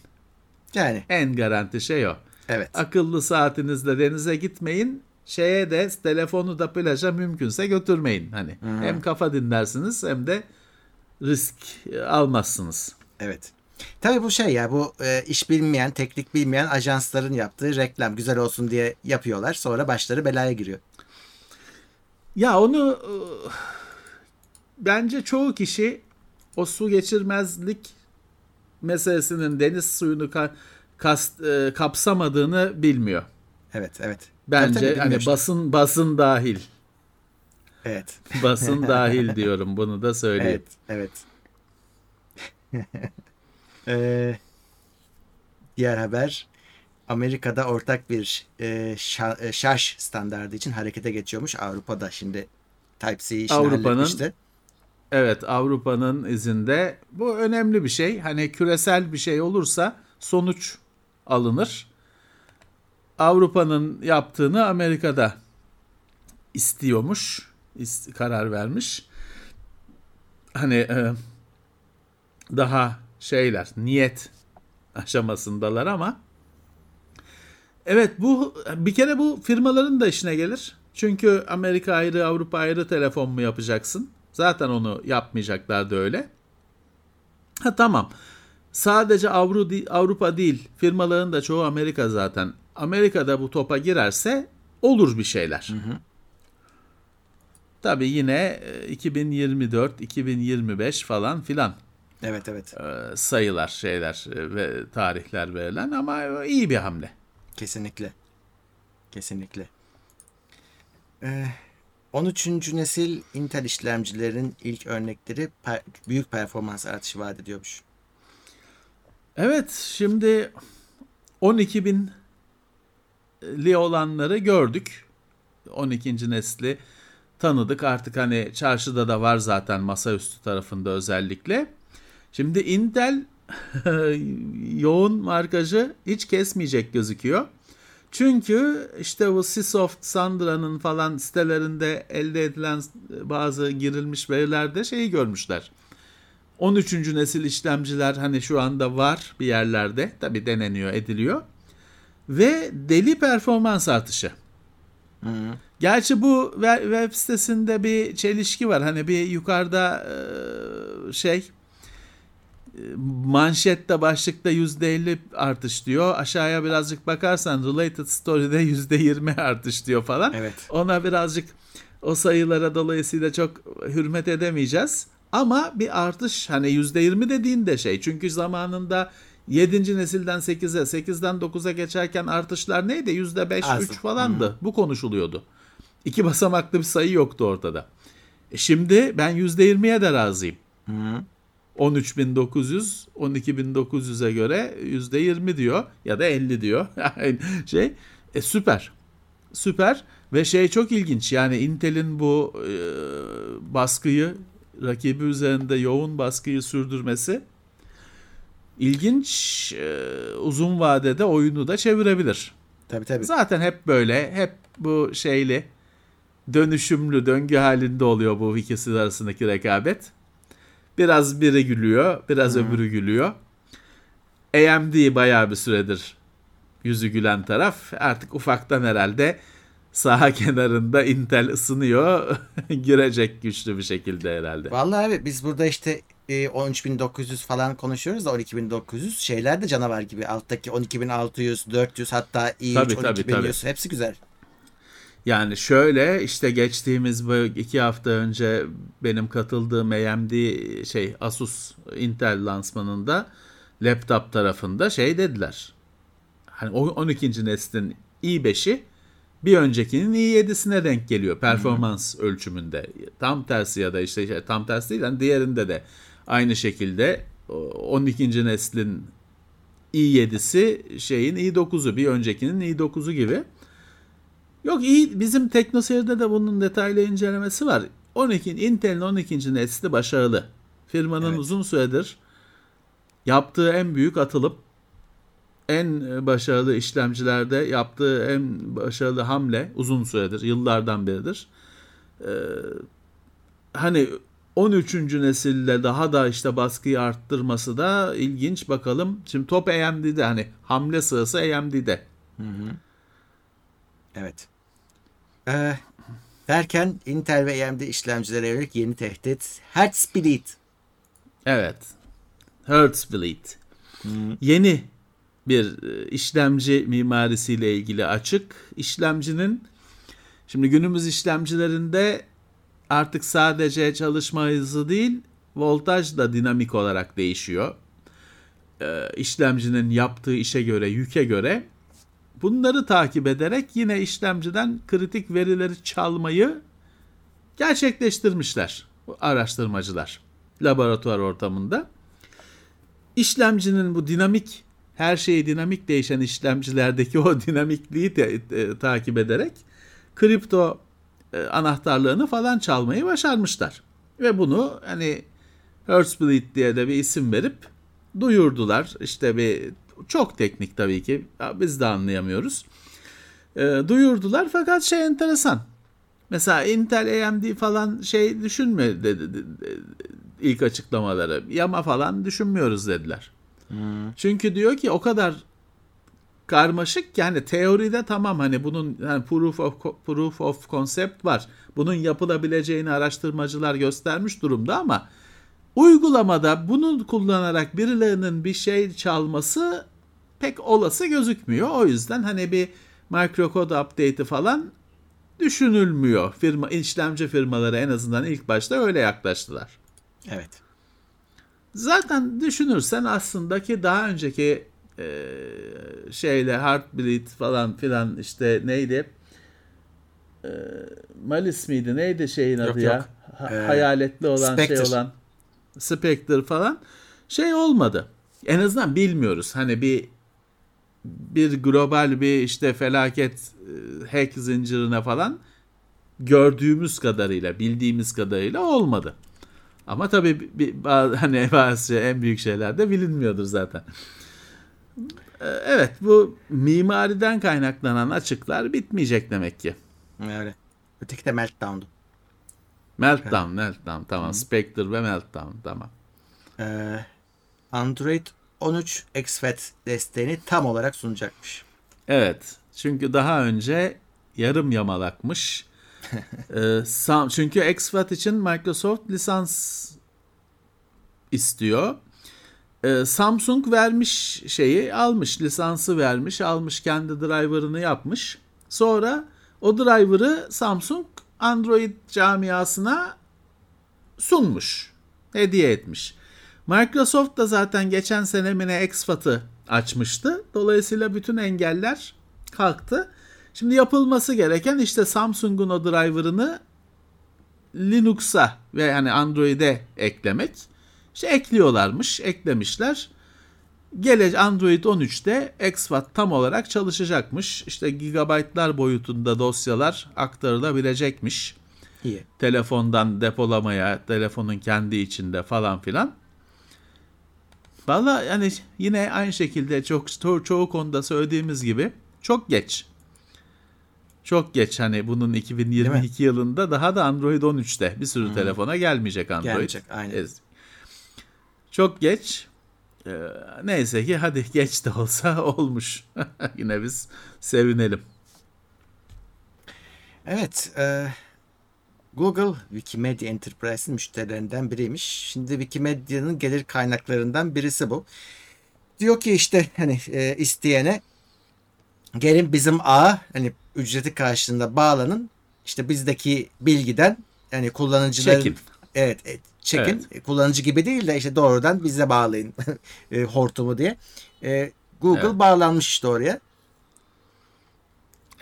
Yani En garanti şey o. evet. Akıllı saatinizle denize gitmeyin. Şeye de telefonu da plaja mümkünse götürmeyin. Hani hem kafa dinlersiniz hem de risk e, almazsınız. Evet. Tabii bu şey ya bu e, iş bilmeyen, teknik bilmeyen ajansların yaptığı reklam güzel olsun diye yapıyorlar. Sonra başları belaya giriyor. Ya onu e, bence çoğu kişi o su geçirmezlik meselesinin deniz suyunu ka- kas- e, kapsamadığını bilmiyor. Evet, evet. Bence Tabii, tabii, hani işte. basın basın dahil. Evet. *laughs* Basın dahil diyorum bunu da söyleyeyim. Evet, evet. *laughs* Ee, diğer haber Amerika'da ortak bir e, şa- e, şarj standardı için harekete geçiyormuş. Avrupa'da şimdi Type-C işini Avrupa'nın. Evet Avrupa'nın izinde bu önemli bir şey. Hani küresel bir şey olursa sonuç alınır. Avrupa'nın yaptığını Amerika'da istiyormuş. ist- karar vermiş. Hani e, daha şeyler niyet aşamasındalar ama Evet bu bir kere bu firmaların da işine gelir. Çünkü Amerika ayrı Avrupa ayrı telefon mu yapacaksın? Zaten onu yapmayacaklardı öyle. Ha tamam. Sadece Avru Avrupa değil firmaların da çoğu Amerika zaten. Amerika'da bu topa girerse olur bir şeyler. Tabii yine e, 2024, 2025 falan filan Evet, evet. e, sayılar şeyler e, ve tarihler verilen ama iyi bir hamle. Kesinlikle. Kesinlikle. Ee, 13. nesil Intel işlemcilerin ilk örnekleri per- büyük performans artışı vaat ediyormuş. Evet şimdi 12 binli olanları gördük. 12. nesli tanıdık artık hani çarşıda da var zaten masaüstü tarafında özellikle. Şimdi Intel *laughs* yoğun markajı hiç kesmeyecek gözüküyor. Çünkü işte bu Sysoft, Sandra'nın falan sitelerinde elde edilen bazı girilmiş verilerde şeyi görmüşler. 13. nesil işlemciler hani şu anda var bir yerlerde. Tabi deneniyor, ediliyor. Ve deli performans artışı. Gerçi bu we- web sitesinde bir çelişki var. Hani bir yukarıda şey manşette başlıkta %50 artış diyor. Aşağıya birazcık bakarsan related story'de %20 artış diyor falan. Evet. Ona birazcık o sayılara dolayısıyla çok hürmet edemeyeceğiz. Ama bir artış hani %20 dediğin de şey. Çünkü zamanında 7. nesilden 8'e, 8'den 9'a geçerken artışlar neydi? %5, Az. 3 falandı. Bu konuşuluyordu. İki basamaklı bir sayı yoktu ortada. E şimdi ben %20'ye de razıyım. Hı. 13.900, 12.900'e göre %20 diyor ya da 50 diyor. *laughs* Yani şey e, süper. Süper ve şey çok ilginç yani Intel'in bu e, baskıyı rakibi üzerinde yoğun baskıyı sürdürmesi ilginç e, uzun vadede oyunu da çevirebilir. Tabii tabii. Zaten hep böyle hep bu şeyli dönüşümlü döngü halinde oluyor bu ikisi arasındaki rekabet. Biraz biri gülüyor, biraz öbürü gülüyor. AMD bayağı bir süredir yüzü gülen taraf. Artık ufaktan herhalde saha *laughs* kenarında Intel ısınıyor. *laughs* Girecek güçlü bir şekilde herhalde. Vallahi abi biz burada işte e, 13.900 falan konuşuyoruz da 12.900 şeyler de canavar gibi. Alttaki 12.600, 400 hatta i3 Tabii, tabii, 12.100 hepsi güzel. Yani şöyle işte geçtiğimiz bu iki hafta önce benim katıldığım AMD şey Asus Intel lansmanında laptop tarafında şey dediler. Hani o 12. neslin i5'i bir öncekinin i7'sine denk geliyor performans ölçümünde. Tam tersi ya da işte şey, tam tersi değil yani diğerinde de aynı şekilde o 12. neslin i7'si şeyin i9'u bir öncekinin i9'u gibi. Yok iyi bizim TeknoSeyir'de de bunun detaylı incelemesi var. 12 Intel'in 12. nesli başarılı. Firmanın Evet. uzun süredir yaptığı en büyük atılım en başarılı işlemcilerde yaptığı en başarılı hamle uzun süredir, yıllardan beridir. Ee, hani 13. nesille daha da işte baskıyı arttırması da ilginç bakalım. Şimdi top AMD'de hani hamle sırası AMD'de. Evet. Ee, derken Intel ve AMD işlemcilere yönelik yeni tehdit Heartbleed. Evet. Heartbleed. Yeni bir e, işlemci mimarisiyle ilgili açık. İşlemcinin şimdi günümüz işlemcilerinde artık sadece çalışma hızı değil, voltaj da dinamik olarak değişiyor. Ee, işlemcinin yaptığı işe göre, yüke göre bunları takip ederek yine işlemciden kritik verileri çalmayı gerçekleştirmişler araştırmacılar laboratuvar ortamında. İşlemcinin bu dinamik her şeyi dinamik değişen işlemcilerdeki *laughs* o dinamikliği de, e, takip ederek kripto e, anahtarlığını falan çalmayı başarmışlar. Ve bunu hani Heartbleed diye de bir isim verip duyurdular. İşte bir çok teknik tabii ki biz de anlayamıyoruz. E, duyurdular fakat şey enteresan. Mesela Intel AMD falan şey düşünme dedi, dedi ilk açıklamaları. Yama falan düşünmüyoruz dediler. Çünkü diyor ki o kadar karmaşık ki hani teoride tamam hani bunun yani proof of proof of concept var. Bunun yapılabileceğini araştırmacılar göstermiş durumda ama uygulamada bunu kullanarak birilerinin bir şey çalması pek olası gözükmüyor. O yüzden hani bir microcode update'i falan düşünülmüyor. Firma işlemci firmaları en azından ilk başta öyle yaklaştılar. Evet. Zaten düşünürsen aslında ki daha önceki e, şeyle Heartbleed falan filan işte neydi? E, Malice miydi? Neydi şeyin Yok, adı ya? yok. Ha- Ee, hayaletli olan Spectre. şey olan Spectre falan şey olmadı. En azından bilmiyoruz. Hani bir bir global bir işte felaket e, hack zincirine falan gördüğümüz kadarıyla, bildiğimiz kadarıyla olmadı. Ama tabii bir, bazı, *laughs* hani bazı şey- en büyük şeyler de bilinmiyordur zaten. Ee, Evet bu mimariden kaynaklanan açıklar bitmeyecek demek ki. Öyle. Öteki de Meltdown'du. Meltdown, Meltdown tamam. Spectre ve Meltdown tamam. Ee, Android 13 XFAT desteğini tam olarak sunacakmış. Evet. Çünkü daha önce yarım yamalakmış. *laughs* Ee, Sam- çünkü XFAT için Microsoft lisans istiyor. Ee, Samsung vermiş şeyi almış, lisansı vermiş, almış kendi driver'ını yapmış. Sonra o driver'ı Samsung Android camiasına sunmuş, hediye etmiş. Microsoft da zaten geçen sene mi ne XFAT'ı açmıştı. Dolayısıyla bütün engeller kalktı. Şimdi yapılması gereken işte Samsung'un o driver'ını Linux'a ve yani Android'e eklemek. İşte ekliyorlarmış, eklemişler. Gele Android 13'te XFAT tam olarak çalışacakmış. İşte gigabaytlar boyutunda dosyalar aktarılabilecekmiş. İyi. Telefondan depolamaya, telefonun kendi içinde falan filan. Valla yani yine aynı şekilde çok ço- çoğu konuda söylediğimiz gibi çok geç. Çok geç hani bunun 2022 yılında daha da Android 13'te bir sürü telefona gelmeyecek Android. Gelmeyecek, aynen. Çok geç. Ee, neyse ki hadi *laughs* geç de olsa olmuş. *laughs* Yine biz sevinelim. Evet. e, Google Wikimedia Enterprise'in müşterilerinden biriymiş. Şimdi Wikimedia'nın gelir kaynaklarından birisi bu. Diyor ki işte hani e, isteyene gelin bizim ağa hani ücreti karşılığında bağlanın. İşte bizdeki bilgiden yani kullanıcıların Çekin. Evet, evet, çekin. Kullanıcı gibi değil de işte doğrudan bize bağlayın *laughs* e, hortumu diye. E, Google Evet. bağlanmış işte oraya.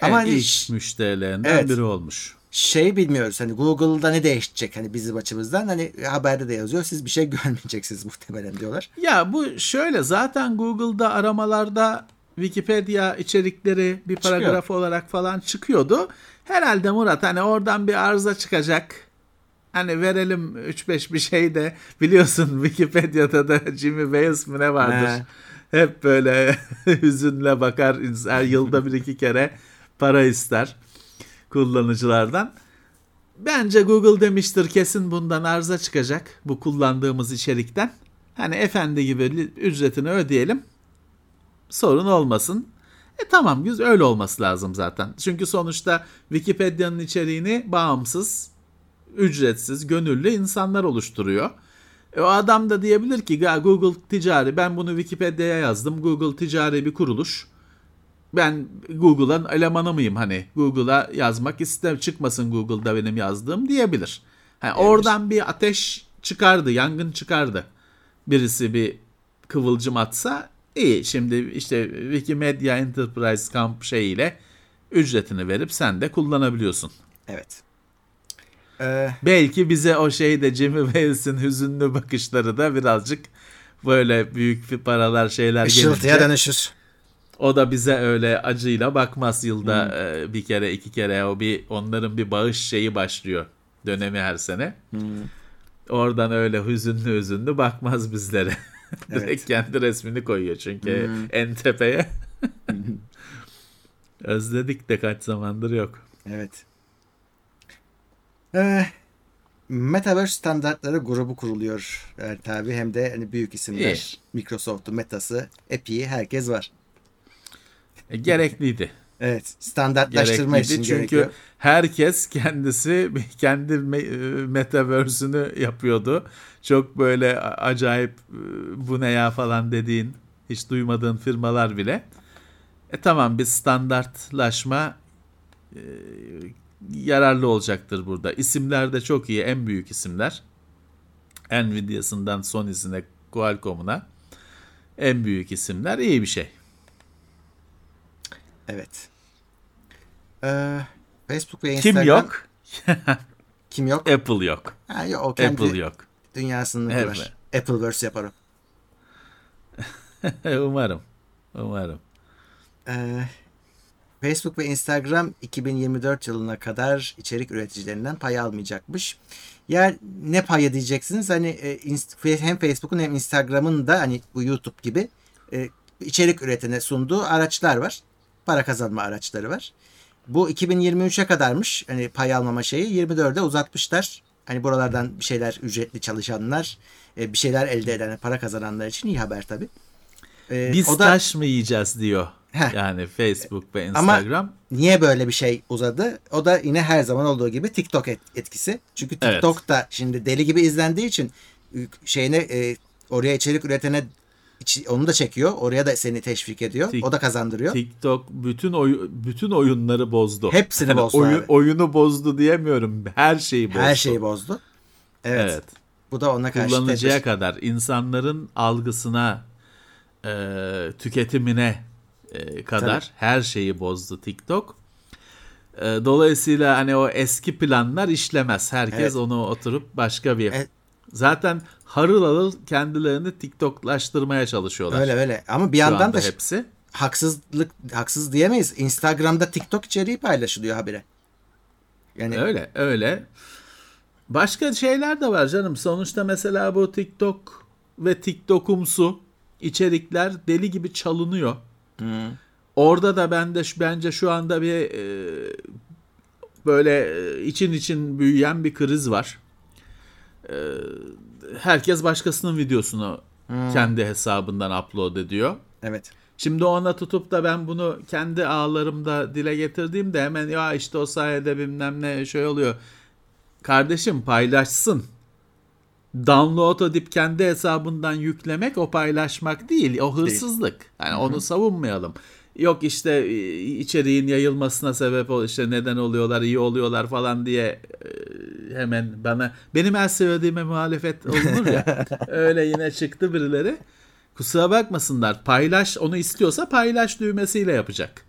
Ama Ama hani ilk ş- müşterilerinden Evet. biri olmuş. şey bilmiyoruz hani Google'da ne değişecek hani bizim açımızdan hani haberde de yazıyor siz bir şey *laughs* görmeyeceksiniz muhtemelen diyorlar. Ya bu şöyle zaten Google'da aramalarda Wikipedia içerikleri bir Çıkıyor. paragraf olarak falan çıkıyordu. Herhalde Murat hani oradan bir arıza çıkacak. Hani verelim 3-5 bir şey de biliyorsun Wikipedia'da da Jimmy Wales mi ne vardır? He. Hep böyle *laughs* hüzünle bakar her yılda bir iki kere para ister kullanıcılardan. Bence Google demiştir kesin bundan arıza çıkacak bu kullandığımız içerikten. Hani efendi gibi ücretini ödeyelim. Sorun olmasın. E tamam güzel öyle olması lazım zaten. Çünkü sonuçta Wikipedia'nın içeriğini bağımsız, ücretsiz, gönüllü insanlar oluşturuyor. E o adam da diyebilir ki "Ya Google ticari ben bunu Wikipedia'ya yazdım. Google ticari bir kuruluş. Ben Google'ın elemanı mıyım hani Google'a yazmak istem çıkmasın Google'da benim yazdığım diyebilir. Ha, oradan bir ateş çıkardı, yangın çıkardı. Birisi bir kıvılcım atsa iyi. Şimdi işte Wikimedia Enterprise Camp şeyiyle ücretini verip sen de kullanabiliyorsun. Evet. Ee, Belki bize o şeyde Jimmy Wales'in hüzünlü bakışları da birazcık böyle büyük bir paralar şeyler gelince dönüşür. o da bize öyle acıyla bakmaz yılda e, bir kere iki kere o bir onların bir bağış şeyi başlıyor dönemi her sene. Oradan öyle hüzünlü hüzünlü bakmaz bizlere. *laughs* Direkt kendi resmini koyuyor çünkü en tepeye. *laughs* Özledik de kaç zamandır yok. Evet. Ee, Metaverse standartları grubu kuruluyor. Evet tabi hem de hani büyük isimler. İyi. Microsoft'u, Meta'sı, Epic'i herkes var. E, gerekliydi. Evet. Standartlaştırma için Gerekliydi çünkü gerekiyor. herkes kendisi kendi e, metaverse'ünü yapıyordu. Çok böyle acayip e, bu ne ya falan dediğin hiç duymadığın firmalar bile. E tamam bir standartlaşma e, yararlı olacaktır burada. İsimler de çok iyi en büyük isimler. Nvidia'sından Sony'sine Qualcomm'una en büyük isimler iyi bir şey. Evet. Ee, Facebook ve Kim Instagram. yok? *laughs* Kim yok? Apple yok. Ha, yok o kendi Apple yok. dünyasını Evet. kurar. Appleverse yapar o. *laughs* Umarım. Umarım. Ee, Facebook ve Instagram 2024 yılına kadar içerik üreticilerinden pay almayacakmış. Ya ne payı diyeceksiniz? Hani e, hem Facebook'un hem Instagram'ın da hani bu YouTube gibi e, içerik üretene sunduğu araçlar var. Para kazanma araçları var. Bu 2023'e kadarmış. Hani pay almama şeyi 24'e uzatmışlar. Hani buralardan bir şeyler ücretli çalışanlar, e, bir şeyler elde eden, para kazananlar için iyi haber tabii. Biz o da- taş mı yiyeceğiz diyor. Heh. Yani Facebook ve Ama- Instagram. Niye böyle bir şey uzadı? O da yine her zaman olduğu gibi TikTok et- etkisi. Çünkü Evet. TikTok da şimdi deli gibi izlendiği için şeyine e, oraya içerik üretene onu da çekiyor. Oraya da seni teşvik ediyor. Tik- o da kazandırıyor. TikTok bütün oy- bütün oyunları bozdu. Hepsini Yani bozdu oyu- abi. oyunu bozdu diyemiyorum. Her şeyi bozdu. Her şeyi bozdu. Evet. Evet. Bu da ona karşı Kullanıcıya tedbir. kadar insanların algısına, e, tüketimine e, kadar Tabii. her şeyi bozdu TikTok. E, dolayısıyla hani o eski planlar işlemez. Herkes Evet. onu oturup başka bir Evet. Zaten harıl harıl kendilerini TikToklaştırmaya çalışıyorlar. Öyle öyle. Ama bir yandan anda da hepsi. haksızlık haksız diyemeyiz. Instagram'da TikTok içeriği paylaşılıyor habire. Yani Öyle öyle. Başka şeyler de var canım. Sonuçta mesela bu TikTok ve TikTok'umsu içerikler deli gibi çalınıyor. Orada da bende bence şu anda bir e, böyle e, için için büyüyen bir kriz var. E, herkes başkasının videosunu kendi hesabından upload ediyor. evet. Şimdi ona tutup da ben bunu kendi ağlarımda dile getirdiğimde hemen ya işte o sayede bilmem ne şey oluyor. Kardeşim paylaşsın. Download edip kendi hesabından yüklemek o paylaşmak değil. O hırsızlık. Yani onu savunmayalım. Yok işte e, içeriğin yayılmasına sebep ol işte neden oluyorlar iyi oluyorlar falan diye e, hemen bana benim her söylediğime muhalefet olunur ya *laughs* öyle yine çıktı birileri. Kusura bakmasınlar. Paylaş onu istiyorsa paylaş düğmesiyle yapacak.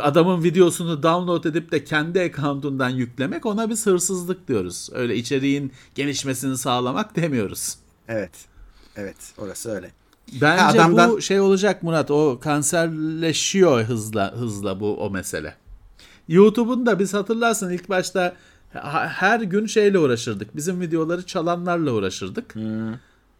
Adamın videosunu download edip de kendi account'undan yüklemek ona biz hırsızlık diyoruz. Öyle içeriğin gelişmesini sağlamak demiyoruz. Evet. Evet. Orası öyle. Bence Ha, adamdan- bu şey olacak Murat. O kanserleşiyor hızla hızla bu o mesele. YouTube'un da biz hatırlarsın ilk başta her gün şeyle uğraşırdık. Bizim videoları çalanlarla uğraşırdık.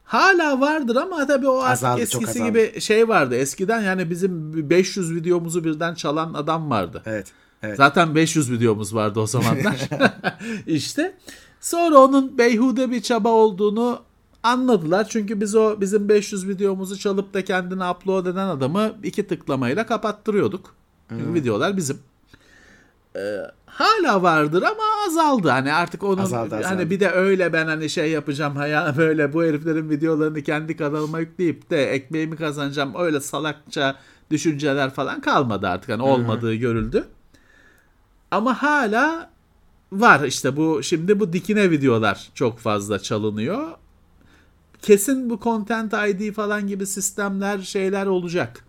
Hala vardır ama tabii o artık Azaldı, eskisi gibi şey vardı. Eskiden yani bizim 500 videomuzu birden çalan adam vardı. Evet. Evet. Zaten 500 videomuz vardı o zamanlar. *laughs* *laughs* işte sonra onun beyhude bir çaba olduğunu anladılar. Çünkü biz o bizim 500 videomuzu çalıp da kendine upload eden adamı iki tıklamayla kapattırıyorduk. Çünkü videolar bizim. Ee, hala vardır ama azaldı. Hani artık onun Azaldı, azaldı. hani bir de öyle ben hani şey yapacağım haya *laughs* böyle bu heriflerin videolarını kendi kanalıma yükleyip de ekmeğimi kazanacağım öyle salakça düşünceler falan kalmadı artık. Hani olmadığı görüldü. Ama hala var işte bu şimdi bu dikine videolar çok fazla çalınıyor. Kesin bu Content ID falan gibi sistemler şeyler olacak.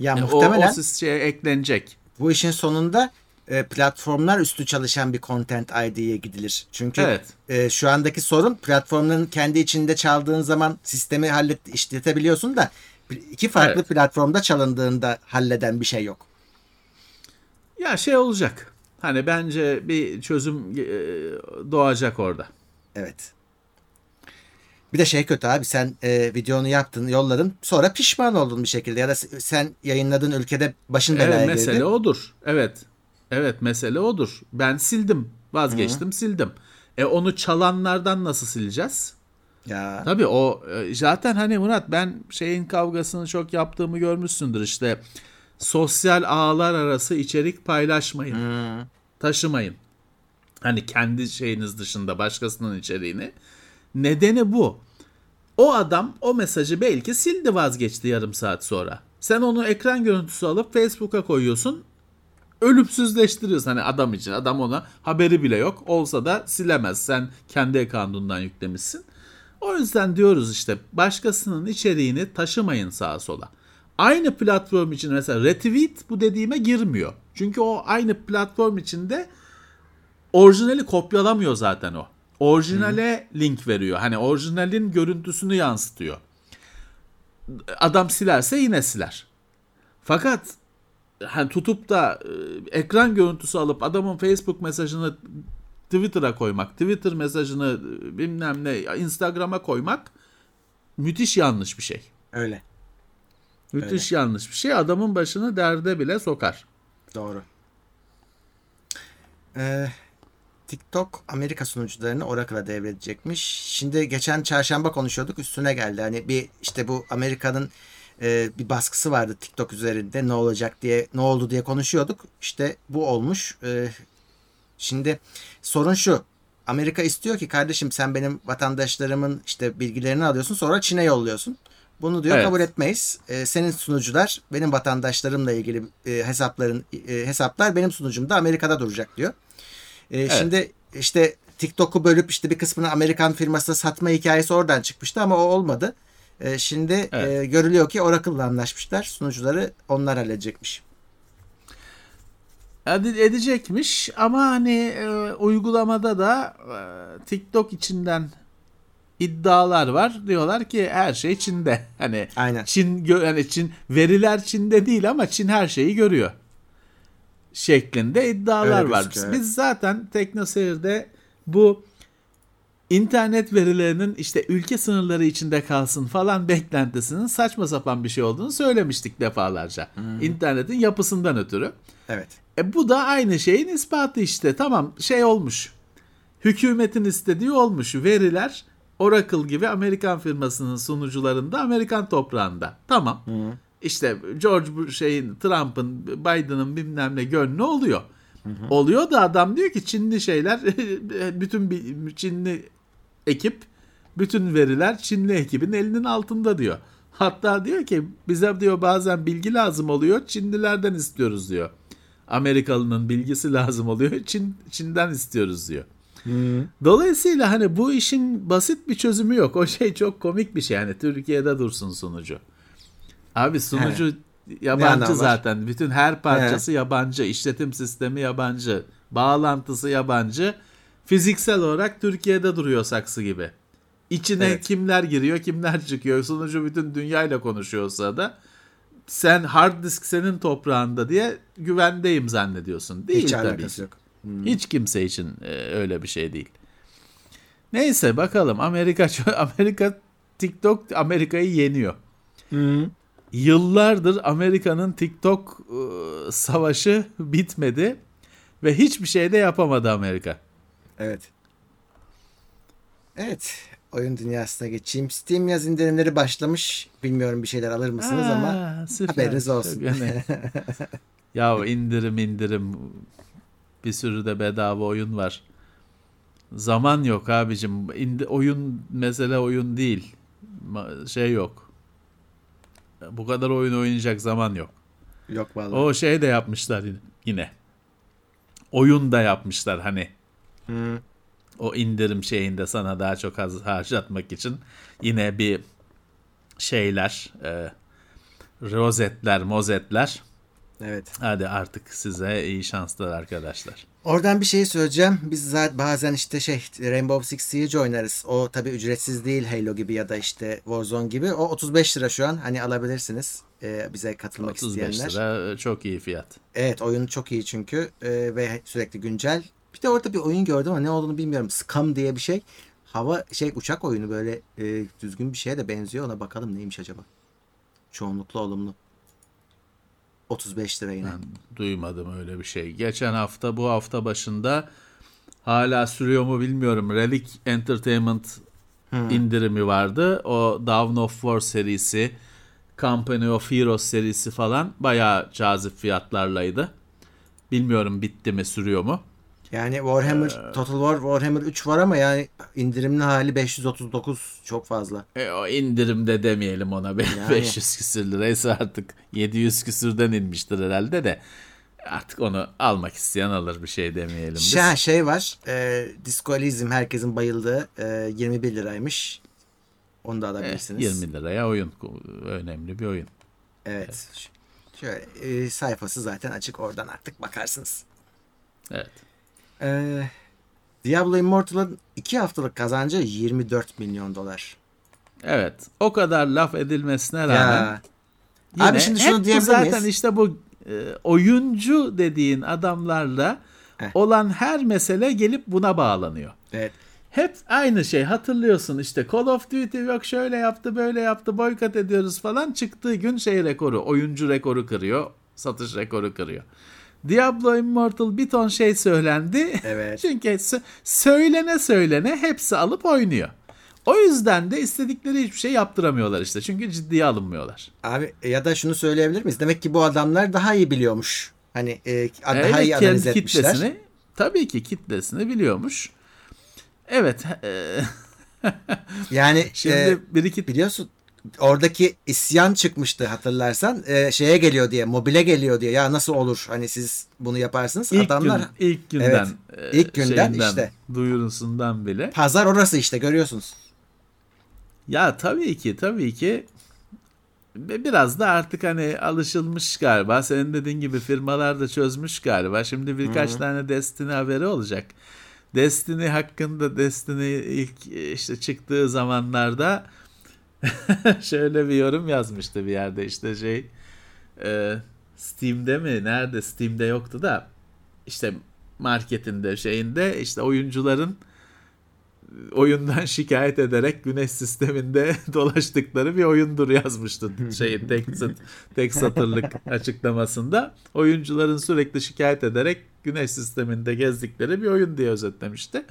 Ya Yani o, muhtemelen o sis- şeye eklenecek. bu işin sonunda e, platformlar üstü çalışan bir content ID'ye gidilir. Çünkü Evet. e, şu andaki sorun platformların kendi içinde çaldığın zaman sistemi hallet işletebiliyorsun da iki farklı Evet. platformda çalındığında halleden bir şey yok. Ya şey olacak. Hani bence bir çözüm e, doğacak orada. Evet. Bir de şey kötü abi sen e, videonu yaptın yolladın sonra pişman oldun bir şekilde ya da se- sen yayınladığın ülkede başın belaya Evet girdi. mesele odur. Evet. Evet mesele odur. Ben sildim. Vazgeçtim sildim. E onu çalanlardan nasıl sileceğiz? Ya Tabii o e, zaten hani Murat ben şeyin kavgasını çok yaptığımı görmüşsündür işte. Sosyal ağlar arası içerik paylaşmayın. Taşımayın. Hani kendi şeyiniz dışında başkasının içeriğini. Nedeni bu. O adam o mesajı belki sildi vazgeçti yarım saat sonra. Sen onu ekran görüntüsü alıp Facebook'a koyuyorsun. Ölümsüzleştiriyorsun hani adam için. Adam ona haberi bile yok. Olsa da silemez. Sen kendi ekranından yüklemişsin. O yüzden diyoruz işte başkasının içeriğini taşımayın sağa sola. Aynı platform için mesela retweet bu dediğime girmiyor. Çünkü o aynı platform içinde orijinali kopyalamıyor zaten o. Orijinale link veriyor. Hani orijinalin görüntüsünü yansıtıyor. Adam silerse yine siler. Fakat hani tutup da e, ekran görüntüsü alıp adamın Facebook mesajını Twitter'a koymak, Twitter mesajını e, bilmem ne Instagram'a koymak müthiş yanlış bir şey. öyle. Müthiş yanlış bir şey. Adamın başını derde bile sokar. Doğru. Ee, TikTok Amerika sunucularını Oracle'a devredecekmiş. Şimdi geçen çarşamba konuşuyorduk üstüne geldi. Hani bir işte bu Amerika'nın e, bir baskısı vardı TikTok üzerinde ne olacak diye ne oldu diye konuşuyorduk. İşte bu olmuş. Ee, şimdi sorun şu. Amerika istiyor ki kardeşim sen benim vatandaşlarımın işte bilgilerini alıyorsun sonra Çin'e yolluyorsun. Bunu diyor Evet. kabul etmeyiz. Ee, senin sunucular benim vatandaşlarımla ilgili e, hesapların e, hesaplar benim sunucumda Amerika'da duracak diyor. Ee, Şimdi işte TikTok'u bölüp işte bir kısmını Amerikan firmasına satma hikayesi oradan çıkmıştı ama o olmadı. Ee, şimdi Evet. e, görülüyor ki Oracle'la anlaşmışlar. Sunucuları onlar halledecekmiş. Ede- edecekmiş ama hani e, uygulamada da e, TikTok içinden iddialar var. Diyorlar ki her şey Çin'de. *laughs* Hani Aynen. Çin hani Çin veriler Çin'de değil ama Çin her şeyi görüyor. Şeklinde iddialar Öyle var. evet. Biz zaten TeknoSeyir'de bu internet verilerinin işte ülke sınırları içinde kalsın falan beklentisinin saçma sapan bir şey olduğunu söylemiştik defalarca. İnternetin yapısından ötürü. Evet. E bu da aynı şeyin ispatı işte. Tamam şey olmuş. Hükümetin istediği olmuş. Veriler Oracle gibi Amerikan firmasının sunucularında Amerikan toprağında. Tamam. İşte George şeyin Trump'ın Biden'ın bilmem ne gönlü oluyor. Oluyor da adam diyor ki Çinli şeyler *laughs* bütün bir Çinli ekip bütün veriler Çinli ekibin elinin altında diyor. Hatta diyor ki bize diyor bazen bilgi lazım oluyor Çinlilerden istiyoruz diyor. Amerikalı'nın bilgisi lazım oluyor *laughs* Çin Çin'den istiyoruz diyor. Dolayısıyla hani bu işin basit bir çözümü yok. O şey çok komik bir şey yani Türkiye'de dursun sunucu. Abi sunucu Ne yabancı var? zaten. Bütün her parçası yabancı, işletim sistemi yabancı, bağlantısı yabancı. Fiziksel olarak Türkiye'de duruyor saksı gibi. İçine Evet. kimler giriyor, kimler çıkıyor. Sunucu bütün dünyayla konuşuyorsa da sen hard disk senin toprağında diye güvendeyim zannediyorsun. Değil Hiç tabii. alakası yok. Hiç kimse için e, öyle bir şey değil. Neyse bakalım Amerika *laughs* Amerika TikTok Amerika'yı yeniyor. Yıllardır Amerika'nın TikTok e, savaşı bitmedi ve hiçbir şey de yapamadı Amerika. Evet. Evet. Oyun dünyasına geçeyim. Steam yaz indirimleri başlamış. Bilmiyorum bir şeyler alır mısınız ama Aa, süper. haberiniz olsun. *laughs* Ya indirim indirim bir sürü de bedava oyun var. Zaman yok abicim. İndi, oyun mesele oyun değil. Şey yok. Bu kadar oyun oynayacak zaman yok. yok vallahi. O şey de yapmışlar yine. Oyun da yapmışlar hani. Hı. O indirim şeyinde sana daha çok harcatmak için yine bir şeyler, e, rozetler, mozetler. Evet. Hadi artık size iyi şanslar arkadaşlar. Oradan bir şey söyleyeceğim. Biz zaten bazen işte şey Rainbow Six Siege oynarız. O tabi ücretsiz değil Halo gibi ya da işte Warzone gibi. O 35 lira şu an. Hani alabilirsiniz. Ee, bize katılmak 35 isteyenler. lira e, çok iyi fiyat. Evet oyun çok iyi çünkü Ee, ve sürekli güncel. Bir de orada bir oyun gördüm ama ne olduğunu bilmiyorum. Scam diye bir şey. Hava şey uçak oyunu böyle e, düzgün bir şeye de benziyor. Ona bakalım neymiş acaba. Çoğunlukla olumlu. 35 lira yine. Ben duymadım öyle bir şey. Geçen hafta bu hafta başında hala sürüyor mu bilmiyorum. Relic Entertainment indirimi vardı. O Dawn of War serisi, Company of Heroes serisi falan bayağı cazip fiyatlarlaydı. Bilmiyorum bitti mi sürüyor mu? Yani Warhammer Total War Warhammer 3 var ama yani indirimli hali 539 çok fazla. E, o indirimde demeyelim ona. Be- Yani. 500 küsür liraysa artık 700 küsürden inmiştir herhalde de. Artık onu almak isteyen alır bir şey demeyelim biz. Şey, şey var. E, Discoalizm herkesin bayıldığı e, 21 liraymış. Onu da Eh, alabilirsiniz. 20 liraya oyun. Önemli bir oyun. Evet. Şöyle e, sayfası zaten açık oradan artık bakarsınız. Evet. E, Diablo Immortal'ın 2 haftalık kazancı 24 milyon dolar. Evet. O kadar laf edilmesine rağmen Ya. yine Abi şimdi şunu diyebilir zaten miyiz? işte bu e, oyuncu dediğin adamlarla Heh. olan her mesele gelip buna bağlanıyor. Evet. Hep aynı şey hatırlıyorsun işte Call of Duty yok şöyle yaptı böyle yaptı boykot ediyoruz falan çıktığı gün şey rekoru oyuncu rekoru kırıyor satış rekoru kırıyor. Diablo Immortal bir ton şey söylendi. Evet. *laughs* Çünkü sö- söylene söylene hepsi alıp oynuyor. O yüzden de istedikleri hiçbir şey yaptıramıyorlar işte. Çünkü ciddiye alınmıyorlar. Abi ya da şunu söyleyebilir miyiz? Demek ki bu adamlar daha iyi biliyormuş. Hani e, daha Evet, iyi analiz etmişler. kitlesini tabii ki kitlesini biliyormuş. Evet. e, *laughs* Yani şimdi e, bir iki biliyorsun oradaki isyan çıkmıştı hatırlarsan e, şeye geliyor diye mobile geliyor diye ya nasıl olur hani siz bunu yaparsınız ilk, adamlar gün, ilk günden Evet, e, ilk günden şeyinden, işte. duyurusundan bile. pazar orası işte görüyorsunuz. Ya tabii ki tabii ki biraz da artık hani alışılmış galiba. Senin dediğin gibi firmalar da çözmüş galiba. Şimdi birkaç Hı-hı. tane Destiny haberi olacak. Destiny hakkında Destiny ilk işte çıktığı zamanlarda *laughs* şöyle bir yorum yazmıştı bir yerde işte şey e, Steam'de mi nerede Steam'de yoktu da işte marketinde şeyinde işte oyuncuların oyundan şikayet ederek güneş sisteminde *laughs* dolaştıkları bir oyundur yazmıştı şeyin *laughs* tek, tek satırlık açıklamasında. Oyuncuların sürekli şikayet ederek güneş sisteminde gezdikleri bir oyun diye özetlemişti.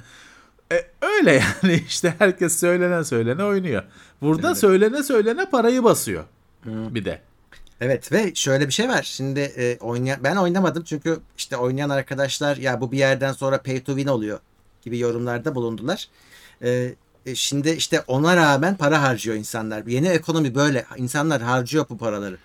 E, öyle yani *laughs* işte herkes söylene söylene oynuyor. Burada evet. söylene söylene parayı basıyor Hı. bir de. Evet ve şöyle bir şey var. Şimdi e, oynayan ben oynamadım çünkü işte oynayan arkadaşlar ya bu bir yerden sonra pay to win oluyor gibi yorumlarda bulundular. E, e, şimdi işte ona rağmen para harcıyor insanlar. Yeni ekonomi böyle. İnsanlar harcıyor bu paraları.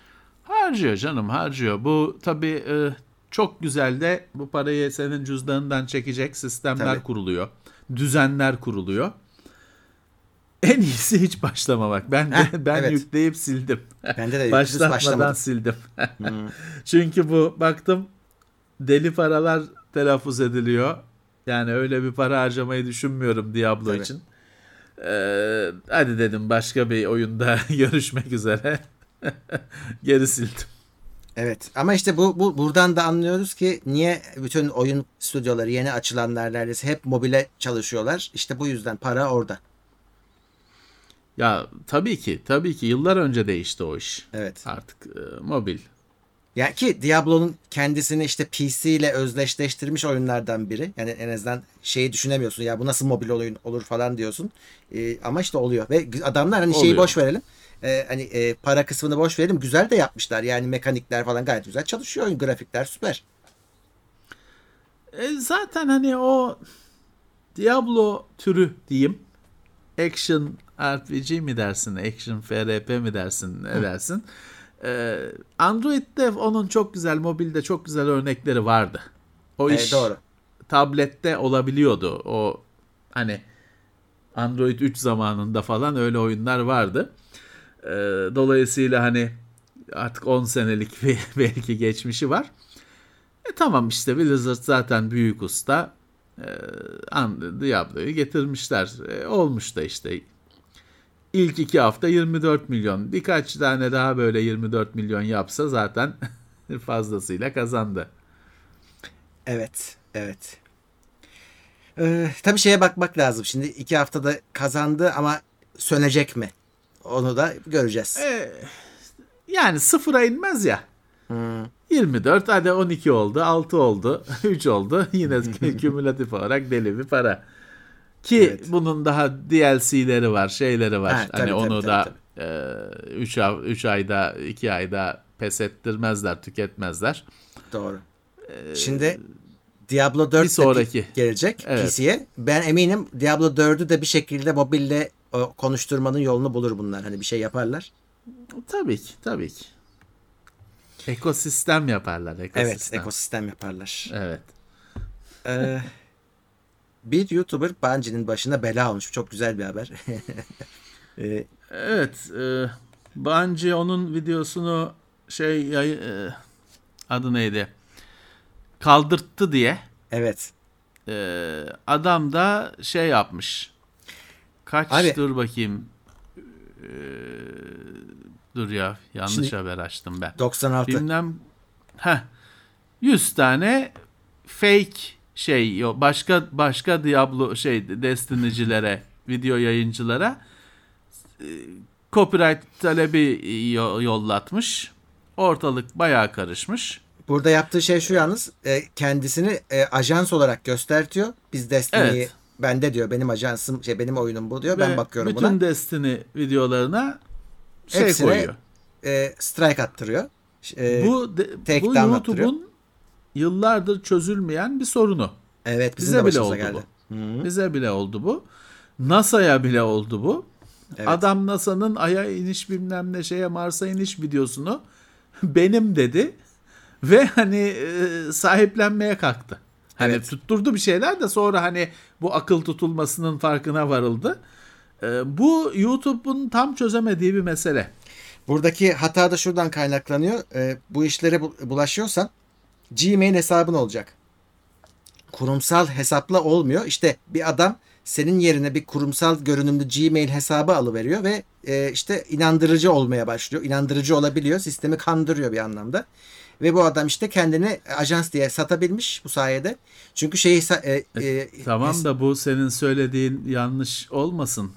Harcıyor canım harcıyor. Bu tabii e, çok güzel de bu parayı senin cüzdanından çekecek sistemler tabii. kuruluyor. Düzenler kuruluyor. En iyisi hiç başlamamak. Ben de, Heh, ben evet. yükleyip sildim. Bende de başlatmadan sildim. hmm. *laughs* Çünkü bu baktım deli paralar telaffuz ediliyor. Yani öyle bir para harcamayı düşünmüyorum Diablo Tabii. için. Ee, hadi dedim başka bir oyunda *laughs* görüşmek üzere. *laughs* Geri sildim. Evet ama işte bu, bu buradan da anlıyoruz ki niye bütün oyun stüdyoları yeni açılanlar neredeyse hep mobile çalışıyorlar. İşte bu yüzden para orada. Ya tabii ki tabii ki yıllar önce değişti o iş. Evet. Artık e, mobil yani ki Diablo'nun kendisini işte PC ile özdeşleştirmiş oyunlardan biri. Yani en azından şeyi düşünemiyorsun ya bu nasıl mobil oyun olur falan diyorsun. Ee, ama işte oluyor. Ve adamlar hani oluyor. şeyi boş verelim. Ee, hani e, para kısmını boş verelim. Güzel de yapmışlar. Yani mekanikler falan gayet güzel çalışıyor. Oyun grafikler süper. E, zaten hani o Diablo türü diyeyim. Action RPG mi dersin? Action FRP mi dersin? Ne dersin? Ee, Android'de onun çok güzel, mobilde çok güzel örnekleri vardı. O iş doğru. tablette olabiliyordu. O hani Android 3 zamanında falan öyle oyunlar vardı. Ee, dolayısıyla hani artık 10 senelik bir *laughs* belki geçmişi var. E tamam işte Blizzard zaten büyük usta. E, Diablo'yu getirmişler. E, olmuş da işte İlk iki hafta 24 milyon. Birkaç tane daha böyle 24 milyon yapsa zaten *laughs* fazlasıyla kazandı. Evet, evet. Ee, tabii şeye bakmak lazım. Şimdi iki haftada kazandı ama sönecek mi? Onu da göreceğiz. Ee, yani sıfıra inmez ya. Hmm. 24 hadi 12 oldu 6 oldu *laughs* 3 oldu *laughs* yine *laughs* kümülatif olarak deli bir para. Ki evet. bunun daha DLC'leri var, şeyleri var. Ha, hani tabii, onu tabii, da 3 e, 3 ayda, 2 ayda pes ettirmezler, tüketmezler. Doğru. Ee, Şimdi Diablo 4 bir sonraki gelecek evet. PC'ye. Ben eminim Diablo 4'ü de bir şekilde mobilde o konuşturmanın yolunu bulur bunlar. Hani bir şey yaparlar. Tabii ki, tabii ki. Ekosistem yaparlar. Ekosistem. Evet, ekosistem yaparlar. Evet. Ee, bir YouTuber Bungie'nin başına bela olmuş. Çok güzel bir haber. *laughs* ee, evet. E, Bungie onun videosunu şey e, adı neydi? Kaldırttı diye. Evet. E, adam da şey yapmış. Kaç Abi, dur bakayım. E, dur ya yanlış haber açtım ben. 96. Bilmem heh, 100 tane fake şey başka başka Diablo şey Destiny'cilere, video yayıncılara e, copyright talebi yollatmış. Ortalık bayağı karışmış. Burada yaptığı şey şu yalnız e, kendisini e, ajans olarak göstertiyor. Biz Destiny'yi evet. Bende diyor benim ajansım şey benim oyunum bu diyor. Ve ben bakıyorum bütün buna. Bütün Destiny videolarına şey Hepsine, koyuyor. E, strike attırıyor. E, bu de, bu YouTube'un yıllardır çözülmeyen bir sorunu. Evet bize bile oldu geldi. bu. Hı-hı. Bize bile oldu bu. NASA'ya bile oldu bu. Evet. Adam NASA'nın Ay'a iniş bilmem ne şeye Mars'a iniş videosunu *laughs* benim dedi ve hani e, sahiplenmeye kalktı. Hani evet. tutturdu bir şeyler de sonra hani bu akıl tutulmasının farkına varıldı. E, bu YouTube'un tam çözemediği bir mesele. Buradaki hata da şuradan kaynaklanıyor. E, bu işlere bu- bulaşıyorsan Gmail hesabın olacak. Kurumsal hesapla olmuyor. İşte bir adam senin yerine bir kurumsal görünümlü Gmail hesabı alıveriyor ve e, işte inandırıcı olmaya başlıyor. İnandırıcı olabiliyor. Sistemi kandırıyor bir anlamda. Ve bu adam işte kendini ajans diye satabilmiş bu sayede. Çünkü şeyi sa- e, e, Tamam da bu senin söylediğin yanlış olmasın.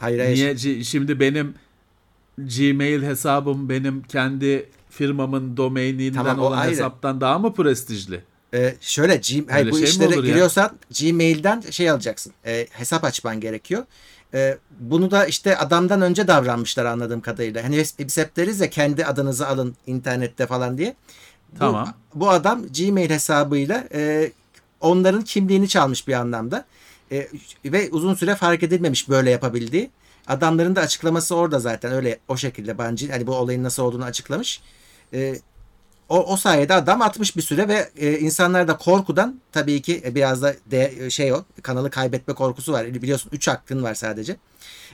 hayır, hayır. Niye şimdi benim Gmail hesabım benim kendi firmamın domaininden Tamam, olan ayrı. hesaptan daha mı prestijli? Ee, şöyle G- hayır, bu şey işlere giriyorsan Gmail'den şey alacaksın. e, hesap açman gerekiyor. E, bunu da işte adamdan önce davranmışlar anladığım kadarıyla. Hani biz, hep deriz ya kendi adınızı alın internette falan diye. Bu- Tamam. Bu, adam Gmail hesabıyla e, onların kimliğini çalmış bir anlamda. E, ve uzun süre fark edilmemiş böyle yapabildiği. Adamların da açıklaması orada zaten öyle o şekilde Bungie hani bu olayın nasıl olduğunu açıklamış. E, o, o sayede adam atmış bir süre ve e, insanlar da korkudan tabii ki e, biraz da de, şey o kanalı kaybetme korkusu var. Biliyorsun 3 hakkın var sadece.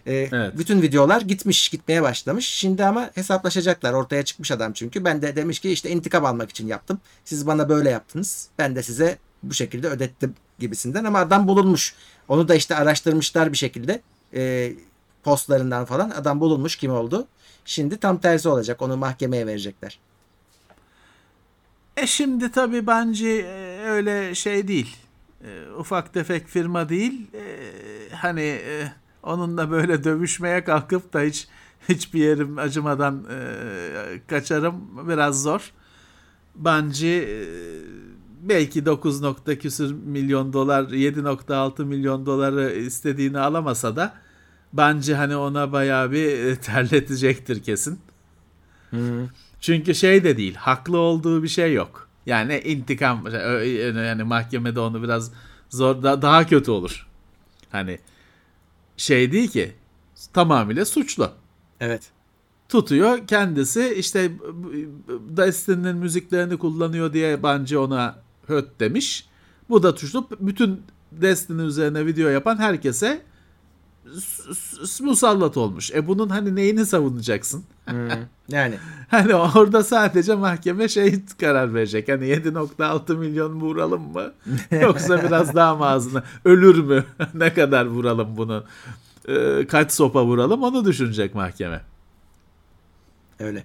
E, Evet. Bütün videolar gitmiş gitmeye başlamış. Şimdi ama hesaplaşacaklar. Ortaya çıkmış adam çünkü. Ben de demiş ki işte intikam almak için yaptım. Siz bana böyle yaptınız. Ben de size bu şekilde ödettim gibisinden ama adam bulunmuş. Onu da işte araştırmışlar bir şekilde. E, postlarından falan adam bulunmuş kim oldu. Şimdi tam tersi olacak. Onu mahkemeye verecekler. E şimdi tabii bence e, öyle şey değil. E, ufak tefek firma değil. E, hani e, onunla böyle dövüşmeye kalkıp da hiç hiçbir yerim acımadan kaçarım biraz zor. Bence e, belki 9 nokta küsür milyon dolar 7.6 milyon doları istediğini alamasa da bence hani ona bayağı bir terletecektir kesin. Çünkü şey de değil, haklı olduğu bir şey yok. Yani intikam yani mahkemede onu biraz zor da- daha kötü olur. Hani şey değil ki tamamıyla suçlu. Evet. Tutuyor kendisi işte Destiny'nin müziklerini kullanıyor diye bence ona höt demiş. Bu da suçlu. Bütün Destiny üzerine video yapan herkese musallat olmuş. E bunun hani neyini savunacaksın? Yani *laughs* Hani orada sadece mahkeme şey karar verecek. Hani 7.6 milyon vuralım mı? *laughs* Yoksa biraz daha mı ağzına? Ölür mü? *laughs* ne kadar vuralım bunu? Ee, kaç sopa vuralım? Onu düşünecek mahkeme. öyle.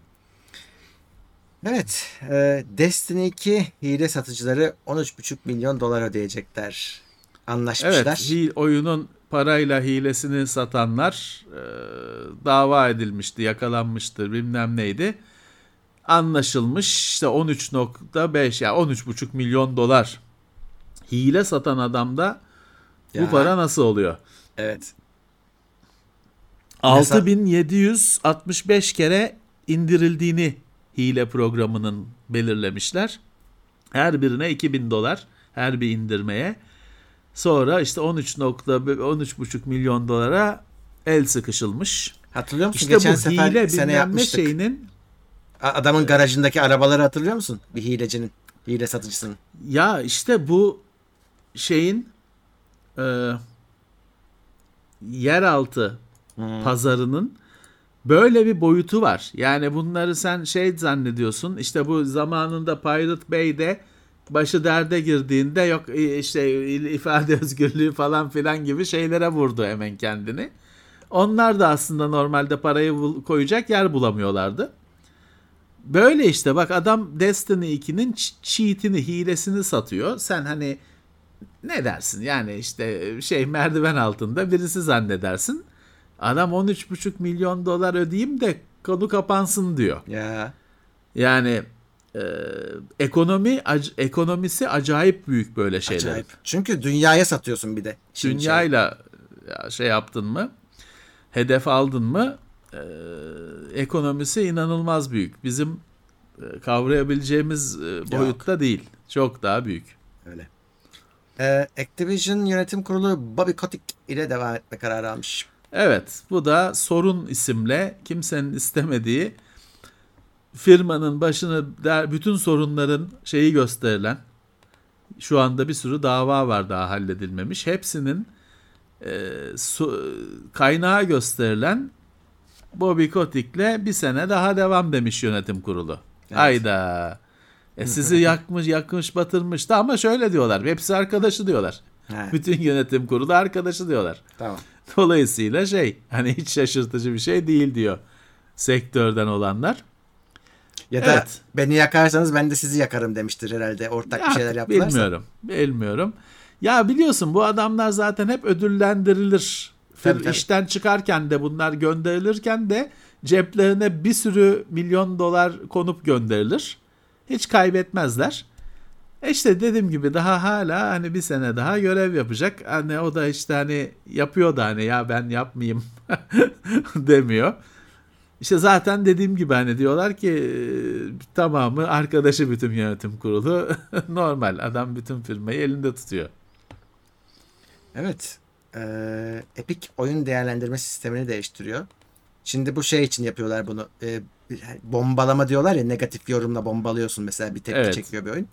Evet. e, Destiny 2 hile satıcıları 13,5 milyon dolar ödeyecekler. Anlaşmışlar. Evet, oyunun parayla hilesini satanlar e, dava edilmişti, yakalanmıştır, bilmem neydi. Anlaşılmış işte 13.5 ya yani 13,5 milyon dolar hile satan adamda bu Ya. para nasıl oluyor? Evet. 6765 kere indirildiğini hile programının belirlemişler. Her birine 2000 dolar her bir indirmeye. Sonra işte 13.13,5 milyon dolara el sıkışılmış. Hatırlıyor musun? İşte Geçen bu sefer hile sene yapmıştık. şeyinin Adamın garajındaki arabaları hatırlıyor musun? Bir hilecinin. Hile satıcısının. ya işte bu şeyin e, yeraltı pazarının böyle bir boyutu var. Yani bunları sen şey zannediyorsun. İşte bu zamanında Pirate Bay'de başı derde girdiğinde yok e, işte ifade *laughs* özgürlüğü falan filan gibi şeylere vurdu hemen kendini. Onlar da aslında normalde parayı koyacak yer bulamıyorlardı. Böyle işte bak adam Destiny 2'nin ç- cheat'ini, hilesini satıyor. Sen hani ne dersin? Yani işte şey merdiven altında birisi zannedersin. Adam 13,5 milyon dolar ödeyeyim de konu kapansın diyor. Ya. Yani e, ekonomi ac- ekonomisi acayip büyük böyle şeyler. Acayip. Çünkü dünyaya satıyorsun bir de. Şimdi Dünyayla ya şey yaptın mı? Hedef aldın mı? e, ekonomisi inanılmaz büyük. Bizim e, kavrayabileceğimiz e, boyutta değil. Çok daha büyük. Öyle. Ee, Activision Yönetim Kurulu Bobby Kotick ile devam etme kararı almış. Evet, bu da sorun isimle kimsenin istemediği firmanın başını der, bütün sorunların şeyi gösterilen şu anda bir sürü dava var daha halledilmemiş. Hepsinin e, su- kaynağı gösterilen Bobby Kotick'le bir sene daha devam demiş yönetim kurulu. Evet. Ayda. E sizi *laughs* yakmış, yakmış, batırmıştı ama şöyle diyorlar. Hepsi arkadaşı diyorlar. Ha, *laughs* Bütün yönetim kurulu arkadaşı diyorlar. tamam. Dolayısıyla şey hani hiç şaşırtıcı bir şey değil diyor sektörden olanlar. Ya da Evet. beni yakarsanız ben de sizi yakarım demiştir herhalde. Ortak bir Ya, şeyler yaptılarsa. Bilmiyorum. Bilmiyorum. Ya biliyorsun bu adamlar zaten hep ödüllendirilir. Tabii, tabii. İşten çıkarken de bunlar gönderilirken de ceplerine bir sürü milyon dolar konup gönderilir. Hiç kaybetmezler. E işte dediğim gibi daha hala hani bir sene daha görev yapacak. Hani o da işte hani yapıyor da hani ya ben yapmayayım *laughs* demiyor. İşte zaten dediğim gibi hani diyorlar ki e, tamamı arkadaşı bütün yönetim kurulu *laughs* normal adam bütün firmayı elinde tutuyor. Evet. Ee, Epic oyun değerlendirme sistemini değiştiriyor. Şimdi bu şey için yapıyorlar bunu. Ee, bombalama diyorlar ya negatif yorumla bombalıyorsun mesela bir tepki Evet. çekiyor bir oyun.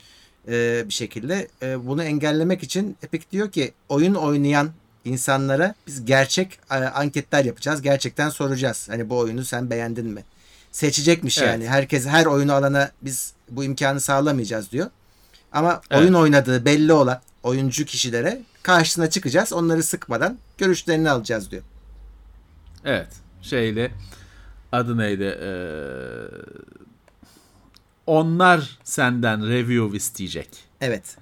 Ee, bir şekilde Ee, bunu engellemek için Epic diyor ki oyun oynayan insanlara biz gerçek e, anketler yapacağız. Gerçekten soracağız. Hani bu oyunu sen beğendin mi? Seçecekmiş Evet. yani. Herkes her oyunu alana biz bu imkanı sağlamayacağız diyor. Ama Evet. oyun oynadığı belli olan oyuncu kişilere karşısına çıkacağız. Onları sıkmadan görüşlerini alacağız diyor. Evet şeyle adı neydi Ee, onlar senden review isteyecek. Evet.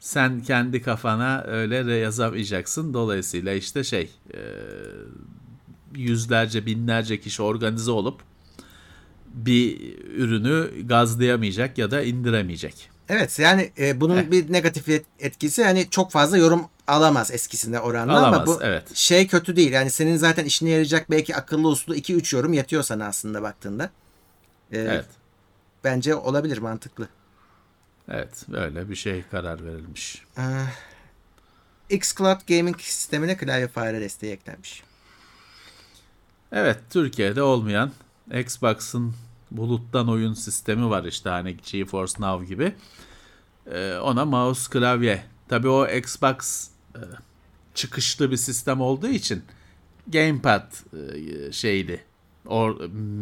Sen kendi kafana öyle yazamayacaksın. Dolayısıyla işte şey e, yüzlerce binlerce kişi organize olup bir ürünü gazlayamayacak ya da indiremeyecek. Evet yani e, bunun Eh. bir negatif et- etkisi hani çok fazla yorum alamaz eskisine oranla ama Alamaz, bu evet. şey kötü değil. Yani senin zaten işine yarayacak belki akıllı uslu 2-3 yorum yetiyor sana aslında baktığında. E, Evet. Bence olabilir mantıklı. Evet, böyle bir şey karar verilmiş. Ee, xCloud Gaming sistemine klavye fare desteği eklenmiş. Evet, Türkiye'de olmayan Xbox'ın buluttan oyun sistemi var işte hani GeForce Now gibi. Ee, ona mouse klavye. Tabii o Xbox e, çıkışlı bir sistem olduğu için gamepad e, şeydi. O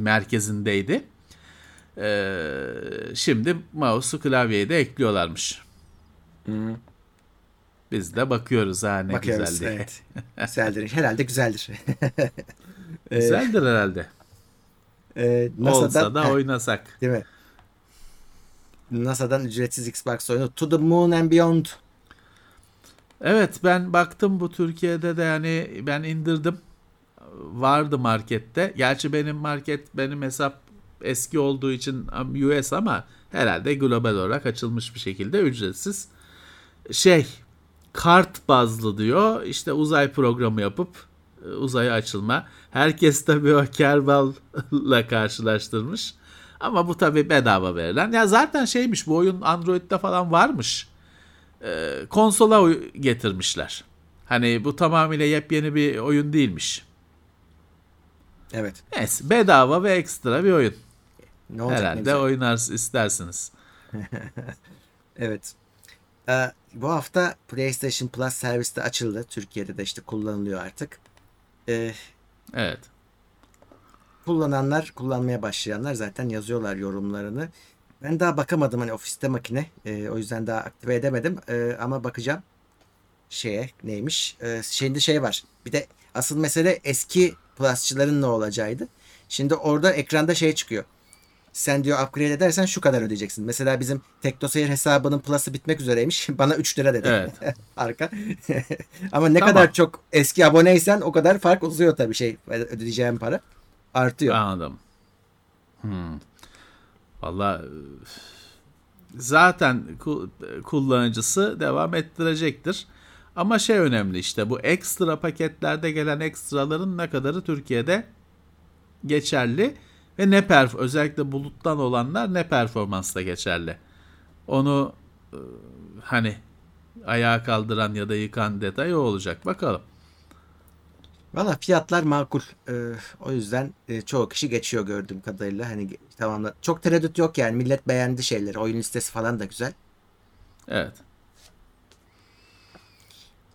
merkezindeydi. Ee, şimdi mouse'u klavyeye de ekliyorlarmış. Biz de bakıyoruz ha ne Bakıyoruz. güzel diye. Evet. Güzeldir. Herhalde güzeldir. *laughs* Ee, Güzeldir herhalde. e, Olsa da oynasak. Değil mi? NASA'dan ücretsiz Xbox oyunu To the Moon and Beyond. Evet ben baktım bu Türkiye'de de yani ben indirdim. Vardı markette. Gerçi benim market benim hesap eski olduğu için US ama herhalde global olarak açılmış bir şekilde ücretsiz. Şey kart bazlı diyor. İşte uzay programı yapıp e, uzaya açılma. Herkes tabii o Kerbal'la karşılaştırmış. Ama bu tabii bedava verilen. Ya zaten şeymiş bu oyun Android'de falan varmış e, konsola getirmişler. Hani bu tamamıyla yepyeni bir oyun değilmiş. Evet. Neyse bedava ve ekstra bir oyun. Ne olacak ne Herhalde güzel. oynar istersiniz. *laughs* Evet. Ee, bu hafta PlayStation Plus serviste açıldı. Türkiye'de de işte kullanılıyor artık. Ee, Evet. kullananlar, kullanmaya başlayanlar zaten yazıyorlar yorumlarını. Ben daha bakamadım hani ofiste makine. Ee, o yüzden daha aktive edemedim. Ee, ama bakacağım şeye neymiş. Ee, şimdi şey var. Bir de asıl mesele eski Plus'çıların ne olacağıydı. Şimdi orada ekranda şey çıkıyor. Sen diyor upgrade edersen şu kadar ödeyeceksin. Mesela bizim TeknoSeyir hesabının Plus'ı bitmek üzereymiş. *laughs* Bana 3 lira dedi. Evet. *laughs* Arka. *laughs* Ama ne Tamam. kadar çok eski aboneysen o kadar fark uzuyor tabii şey ödeyeceğim para. Artıyor. Anladım. Hmm. Valla zaten ku- kullanıcısı devam ettirecektir. Ama şey önemli işte bu ekstra paketlerde gelen ekstraların ne kadarı Türkiye'de geçerli ve ne perf özellikle buluttan olanlar ne performansla geçerli. Onu hani ayağa kaldıran ya da yıkan detay o olacak. Bakalım. Valla fiyatlar makul. Ee, o yüzden e, çoğu kişi geçiyor gördüğüm kadarıyla. Hani tamamla. Çok tereddüt yok yani. Millet beğendi şeyleri. Oyun listesi falan da güzel. Evet.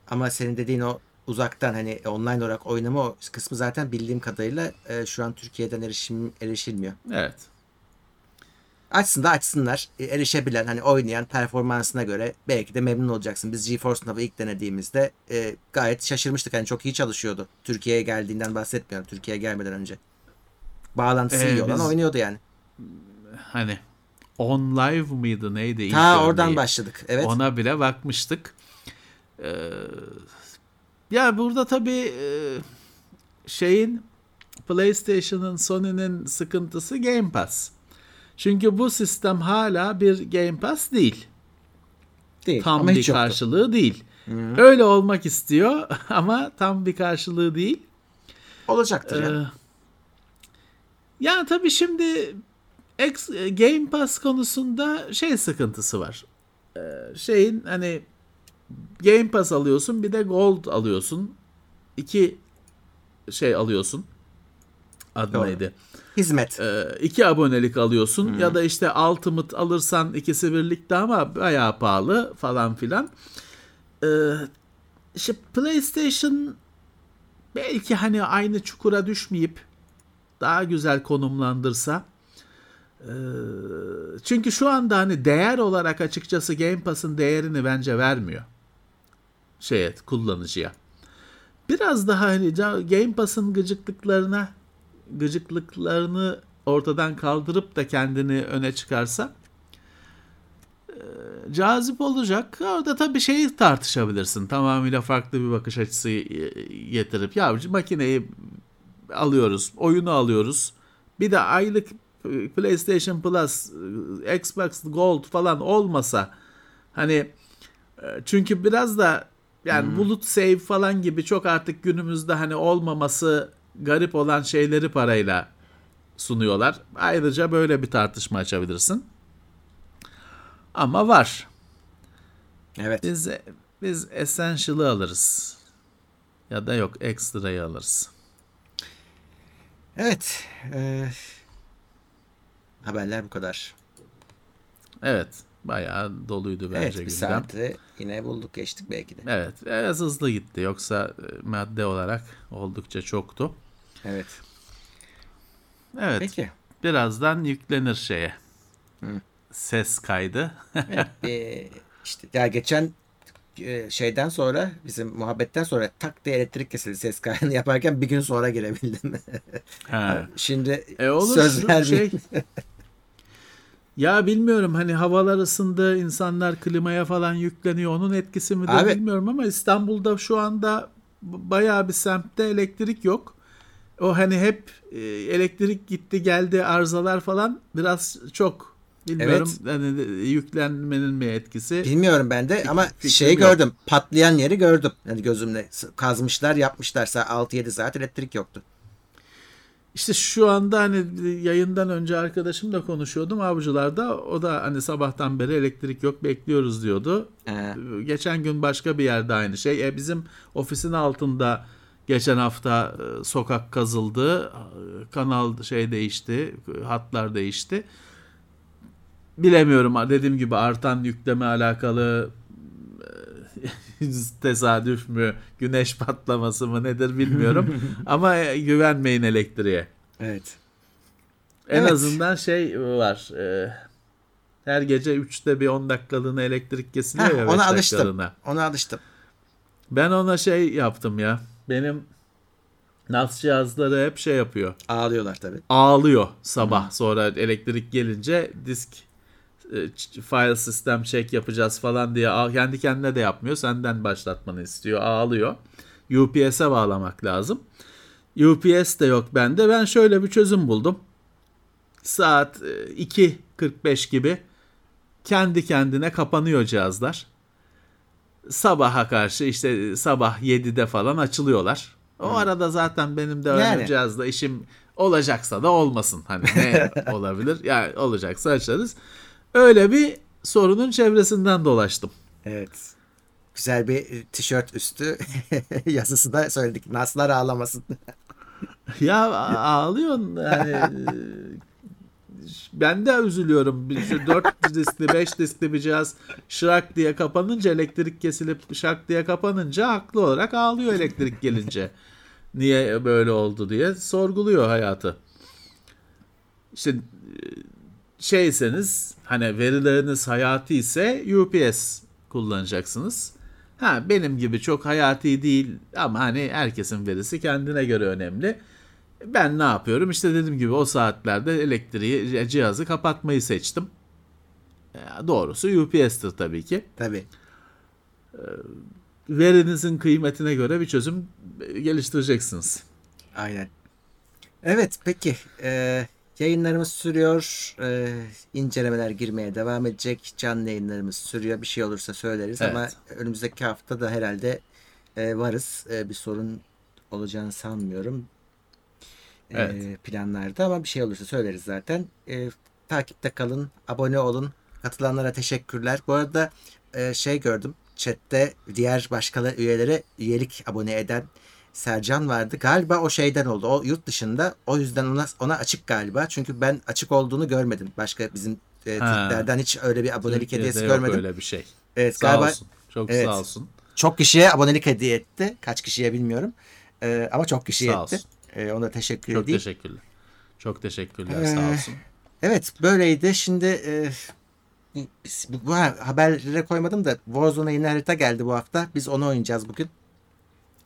Ama senin dediğin o uzaktan hani online olarak oynama o kısmı zaten bildiğim kadarıyla e, şu an Türkiye'den erişim erişilmiyor. Evet. Açsın da açsınlar. E, erişebilen hani oynayan performansına göre belki de memnun olacaksın. Biz GeForce Now'ı ilk denediğimizde e, gayet şaşırmıştık. Hani çok iyi çalışıyordu. Türkiye'ye geldiğinden bahsetmiyorum. Türkiye'ye gelmeden önce. Bağlantısı Ee, iyi olan biz- oynuyordu yani. Hani On Live mıydı neydi? ilk Ha oradan örneği? başladık. Evet. Ona bile bakmıştık. Ee, ya burada tabii e, şeyin PlayStation'ın Sony'nin sıkıntısı Game Pass. Çünkü bu sistem hala bir Game Pass değil. Değil. Tam bir hiç yoktu. karşılığı değil. Öyle olmak istiyor *laughs* ama tam bir karşılığı değil. Olacaktır. Ee, ya tabii şimdi Game Pass konusunda şey sıkıntısı var. Ee, şeyin hani Game Pass alıyorsun bir de Gold alıyorsun. İki şey alıyorsun. Adı Doğru. neydi? Hizmet. Ee, iki abonelik alıyorsun ya da işte Ultimate alırsan ikisi birlikte ama bayağı pahalı falan filan. Ee, işte PlayStation belki hani aynı çukura düşmeyip daha güzel konumlandırsa Ee, çünkü şu anda hani değer olarak açıkçası Game Pass'ın değerini bence vermiyor şeye kullanıcıya. Biraz daha hani Game Pass'ın gıcıklıklarına gıcıklıklarını ortadan kaldırıp da kendini öne çıkarsa e, cazip olacak. Orada tabii şeyi tartışabilirsin. Tamamıyla farklı bir bakış açısı getirip ya makineyi alıyoruz, oyunu alıyoruz. Bir de aylık PlayStation Plus, Xbox Gold falan olmasa hani çünkü biraz da yani bulut save falan gibi çok artık günümüzde hani olmaması garip olan şeyleri parayla sunuyorlar. Ayrıca böyle bir tartışma açabilirsin. Ama var. Evet. Biz biz Essential'ı alırız. Ya da yok Extra'yı alırız. Evet. e, haberler bu kadar. Evet. Bayağı doluydu bence evet bir gündem. saati yine bulduk geçtik belki de. Evet. Biraz hızlı gitti. Yoksa e, madde olarak oldukça çoktu. Evet. Evet. Peki. Birazdan yüklenir şeye. Ses kaydı. e, *laughs* işte ya geçen e, şeyden sonra bizim muhabbetten sonra tak diye elektrik kesildi ses kaydını yaparken bir gün sonra girebildim. ha. *laughs* Şimdi E olur söz vermeyeyim. şey. Ya bilmiyorum hani havalar ısındı insanlar klimaya falan yükleniyor onun etkisi mi de Abi- bilmiyorum ama İstanbul'da şu anda bayağı bir semtte elektrik yok. O hani hep e, elektrik gitti geldi arızalar falan biraz çok bilmiyorum hani de- yüklenmenin mi etkisi. Bilmiyorum ben de ama şey yok. gördüm. Patlayan yeri gördüm. Yani gözümle kazmışlar, yapmışlar. Sa- 6-7 saat elektrik yoktu. İşte şu anda hani yayından önce arkadaşımla konuşuyordum avcılarda. O da hani sabahtan beri elektrik yok bekliyoruz diyordu. Ee, Geçen gün başka bir yerde aynı şey. E, bizim ofisin altında geçen hafta e, sokak kazıldı. Kanal şey değişti. Hatlar değişti. Bilemiyorum dediğim gibi artan yükleme alakalı tesadüf mü, güneş patlaması mı nedir bilmiyorum. *laughs* Ama e, güvenmeyin elektriğe. evet. En Evet. azından şey var. e, her gece 3'te bir 10 dakikalığına elektrik kesiliyor Heh, ya 5 ona alıştım. Ona alıştım. Ben ona şey yaptım ya. Benim NAS cihazları hep şey yapıyor. Ağlıyorlar tabii. Ağlıyor sabah sonra elektrik gelince disk file sistem check yapacağız falan diye kendi kendine de yapmıyor. Senden başlatmanı istiyor. Ağlıyor. UPS'e bağlamak lazım. UPS de yok bende. Ben şöyle bir çözüm buldum. Saat e, 2.45 gibi kendi kendine kapanıyor cihazlar. Sabaha karşı işte sabah 7'de falan açılıyorlar. O arada zaten benim de Yani. cihazda işim olacaksa da olmasın. Hani ne *laughs* olabilir? Yani olacaksa açarız. Öyle bir sorunun çevresinden dolaştım. Evet. Güzel bir e, tişört üstü *laughs* yazısı da söyledik. Naslar ağlamasın. *laughs* Ya ağlıyorsun yani ben de üzülüyorum. Şu *laughs* 4 diskli 5 diskli bir cihaz şırak diye kapanınca elektrik kesilip şak diye kapanınca haklı olarak ağlıyor elektrik gelince. Niye böyle oldu diye sorguluyor hayatı. İşte e, şeyseniz hani verileriniz hayati ise UPS kullanacaksınız. Ha benim gibi çok hayati değil ama hani herkesin verisi kendine göre önemli. Ben ne yapıyorum? İşte dediğim gibi o saatlerde elektriği cihazı kapatmayı seçtim. Doğrusu UPS'tir tabii ki. Tabii. Verinizin kıymetine göre bir çözüm geliştireceksiniz. Aynen. Evet peki. Ee, yayınlarımız sürüyor. Ee, incelemeler girmeye devam edecek. Canlı yayınlarımız sürüyor. Bir şey olursa söyleriz Evet. ama önümüzdeki hafta da herhalde e, varız. E, bir sorun olacağını sanmıyorum. E, Evet. planlarda ama bir şey olursa söyleriz zaten. E, takipte kalın, abone olun. Katılanlara teşekkürler. Bu arada e, şey gördüm. Chat'te diğer başka üyelere üyelik abone eden Sercan vardı. Galiba o şeyden oldu. O yurt dışında. O yüzden ona ona açık galiba. Çünkü ben açık olduğunu görmedim. Başka bizim e. Türklerden hiç öyle bir abonelik Türkiye'de hediyesi yok görmedim. öyle bir şey. Evet Sağ galiba olsun. Çok Evet. sağ olsun. çok kişiye abonelik hediye etti. Kaç kişiye bilmiyorum. E, ama çok kişiye Sağ etti. olsun. E, ona teşekkür Çok edeyim. teşekkürler. Çok teşekkürler Ee, sağ olsun. Evet böyleydi. Şimdi e, bu, bu ha- haberlere koymadım da Warzone'a yeni harita geldi bu hafta. Biz onu oynayacağız bugün.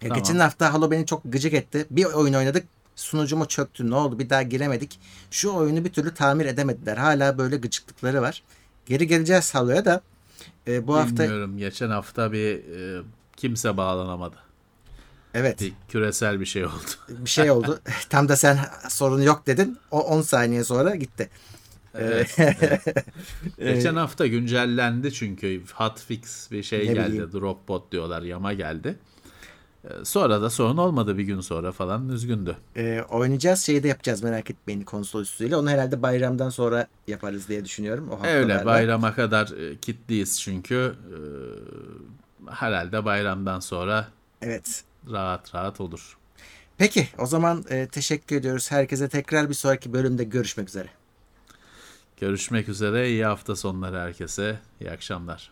Tamam. Geçen hafta Halo beni çok gıcık etti. Bir oyun oynadık. Sunucumu çöktü. Ne oldu? Bir daha giremedik. Şu oyunu bir türlü tamir edemediler. Hala böyle gıcıklıkları var. Geri geleceğiz Halo'ya da. E, bu hafta Bilmiyorum. Geçen hafta bir e, kimse bağlanamadı. evet Bir küresel bir şey oldu. *laughs* bir şey oldu. *laughs* Tam da sen sorun yok dedin. O 10 saniye sonra gitti. Evet, *laughs* Geçen hafta güncellendi çünkü hotfix bir şey Ne geldi. bileyim. Dropbot diyorlar yama geldi. Ee, Sonra da sorun olmadı bir gün sonra falan üzgündü. Ee, oynayacağız. Şeyi de yapacağız merak etmeyin konsol üstüyle. Onu herhalde bayramdan sonra yaparız diye düşünüyorum. O. Öyle bayrama kadar e, kitliyiz çünkü e, herhalde bayramdan sonra Evet. rahat rahat olur. Peki o zaman e, teşekkür ediyoruz. Herkese tekrar bir sonraki bölümde görüşmek üzere. Görüşmek üzere. iyi hafta sonları herkese. İyi akşamlar.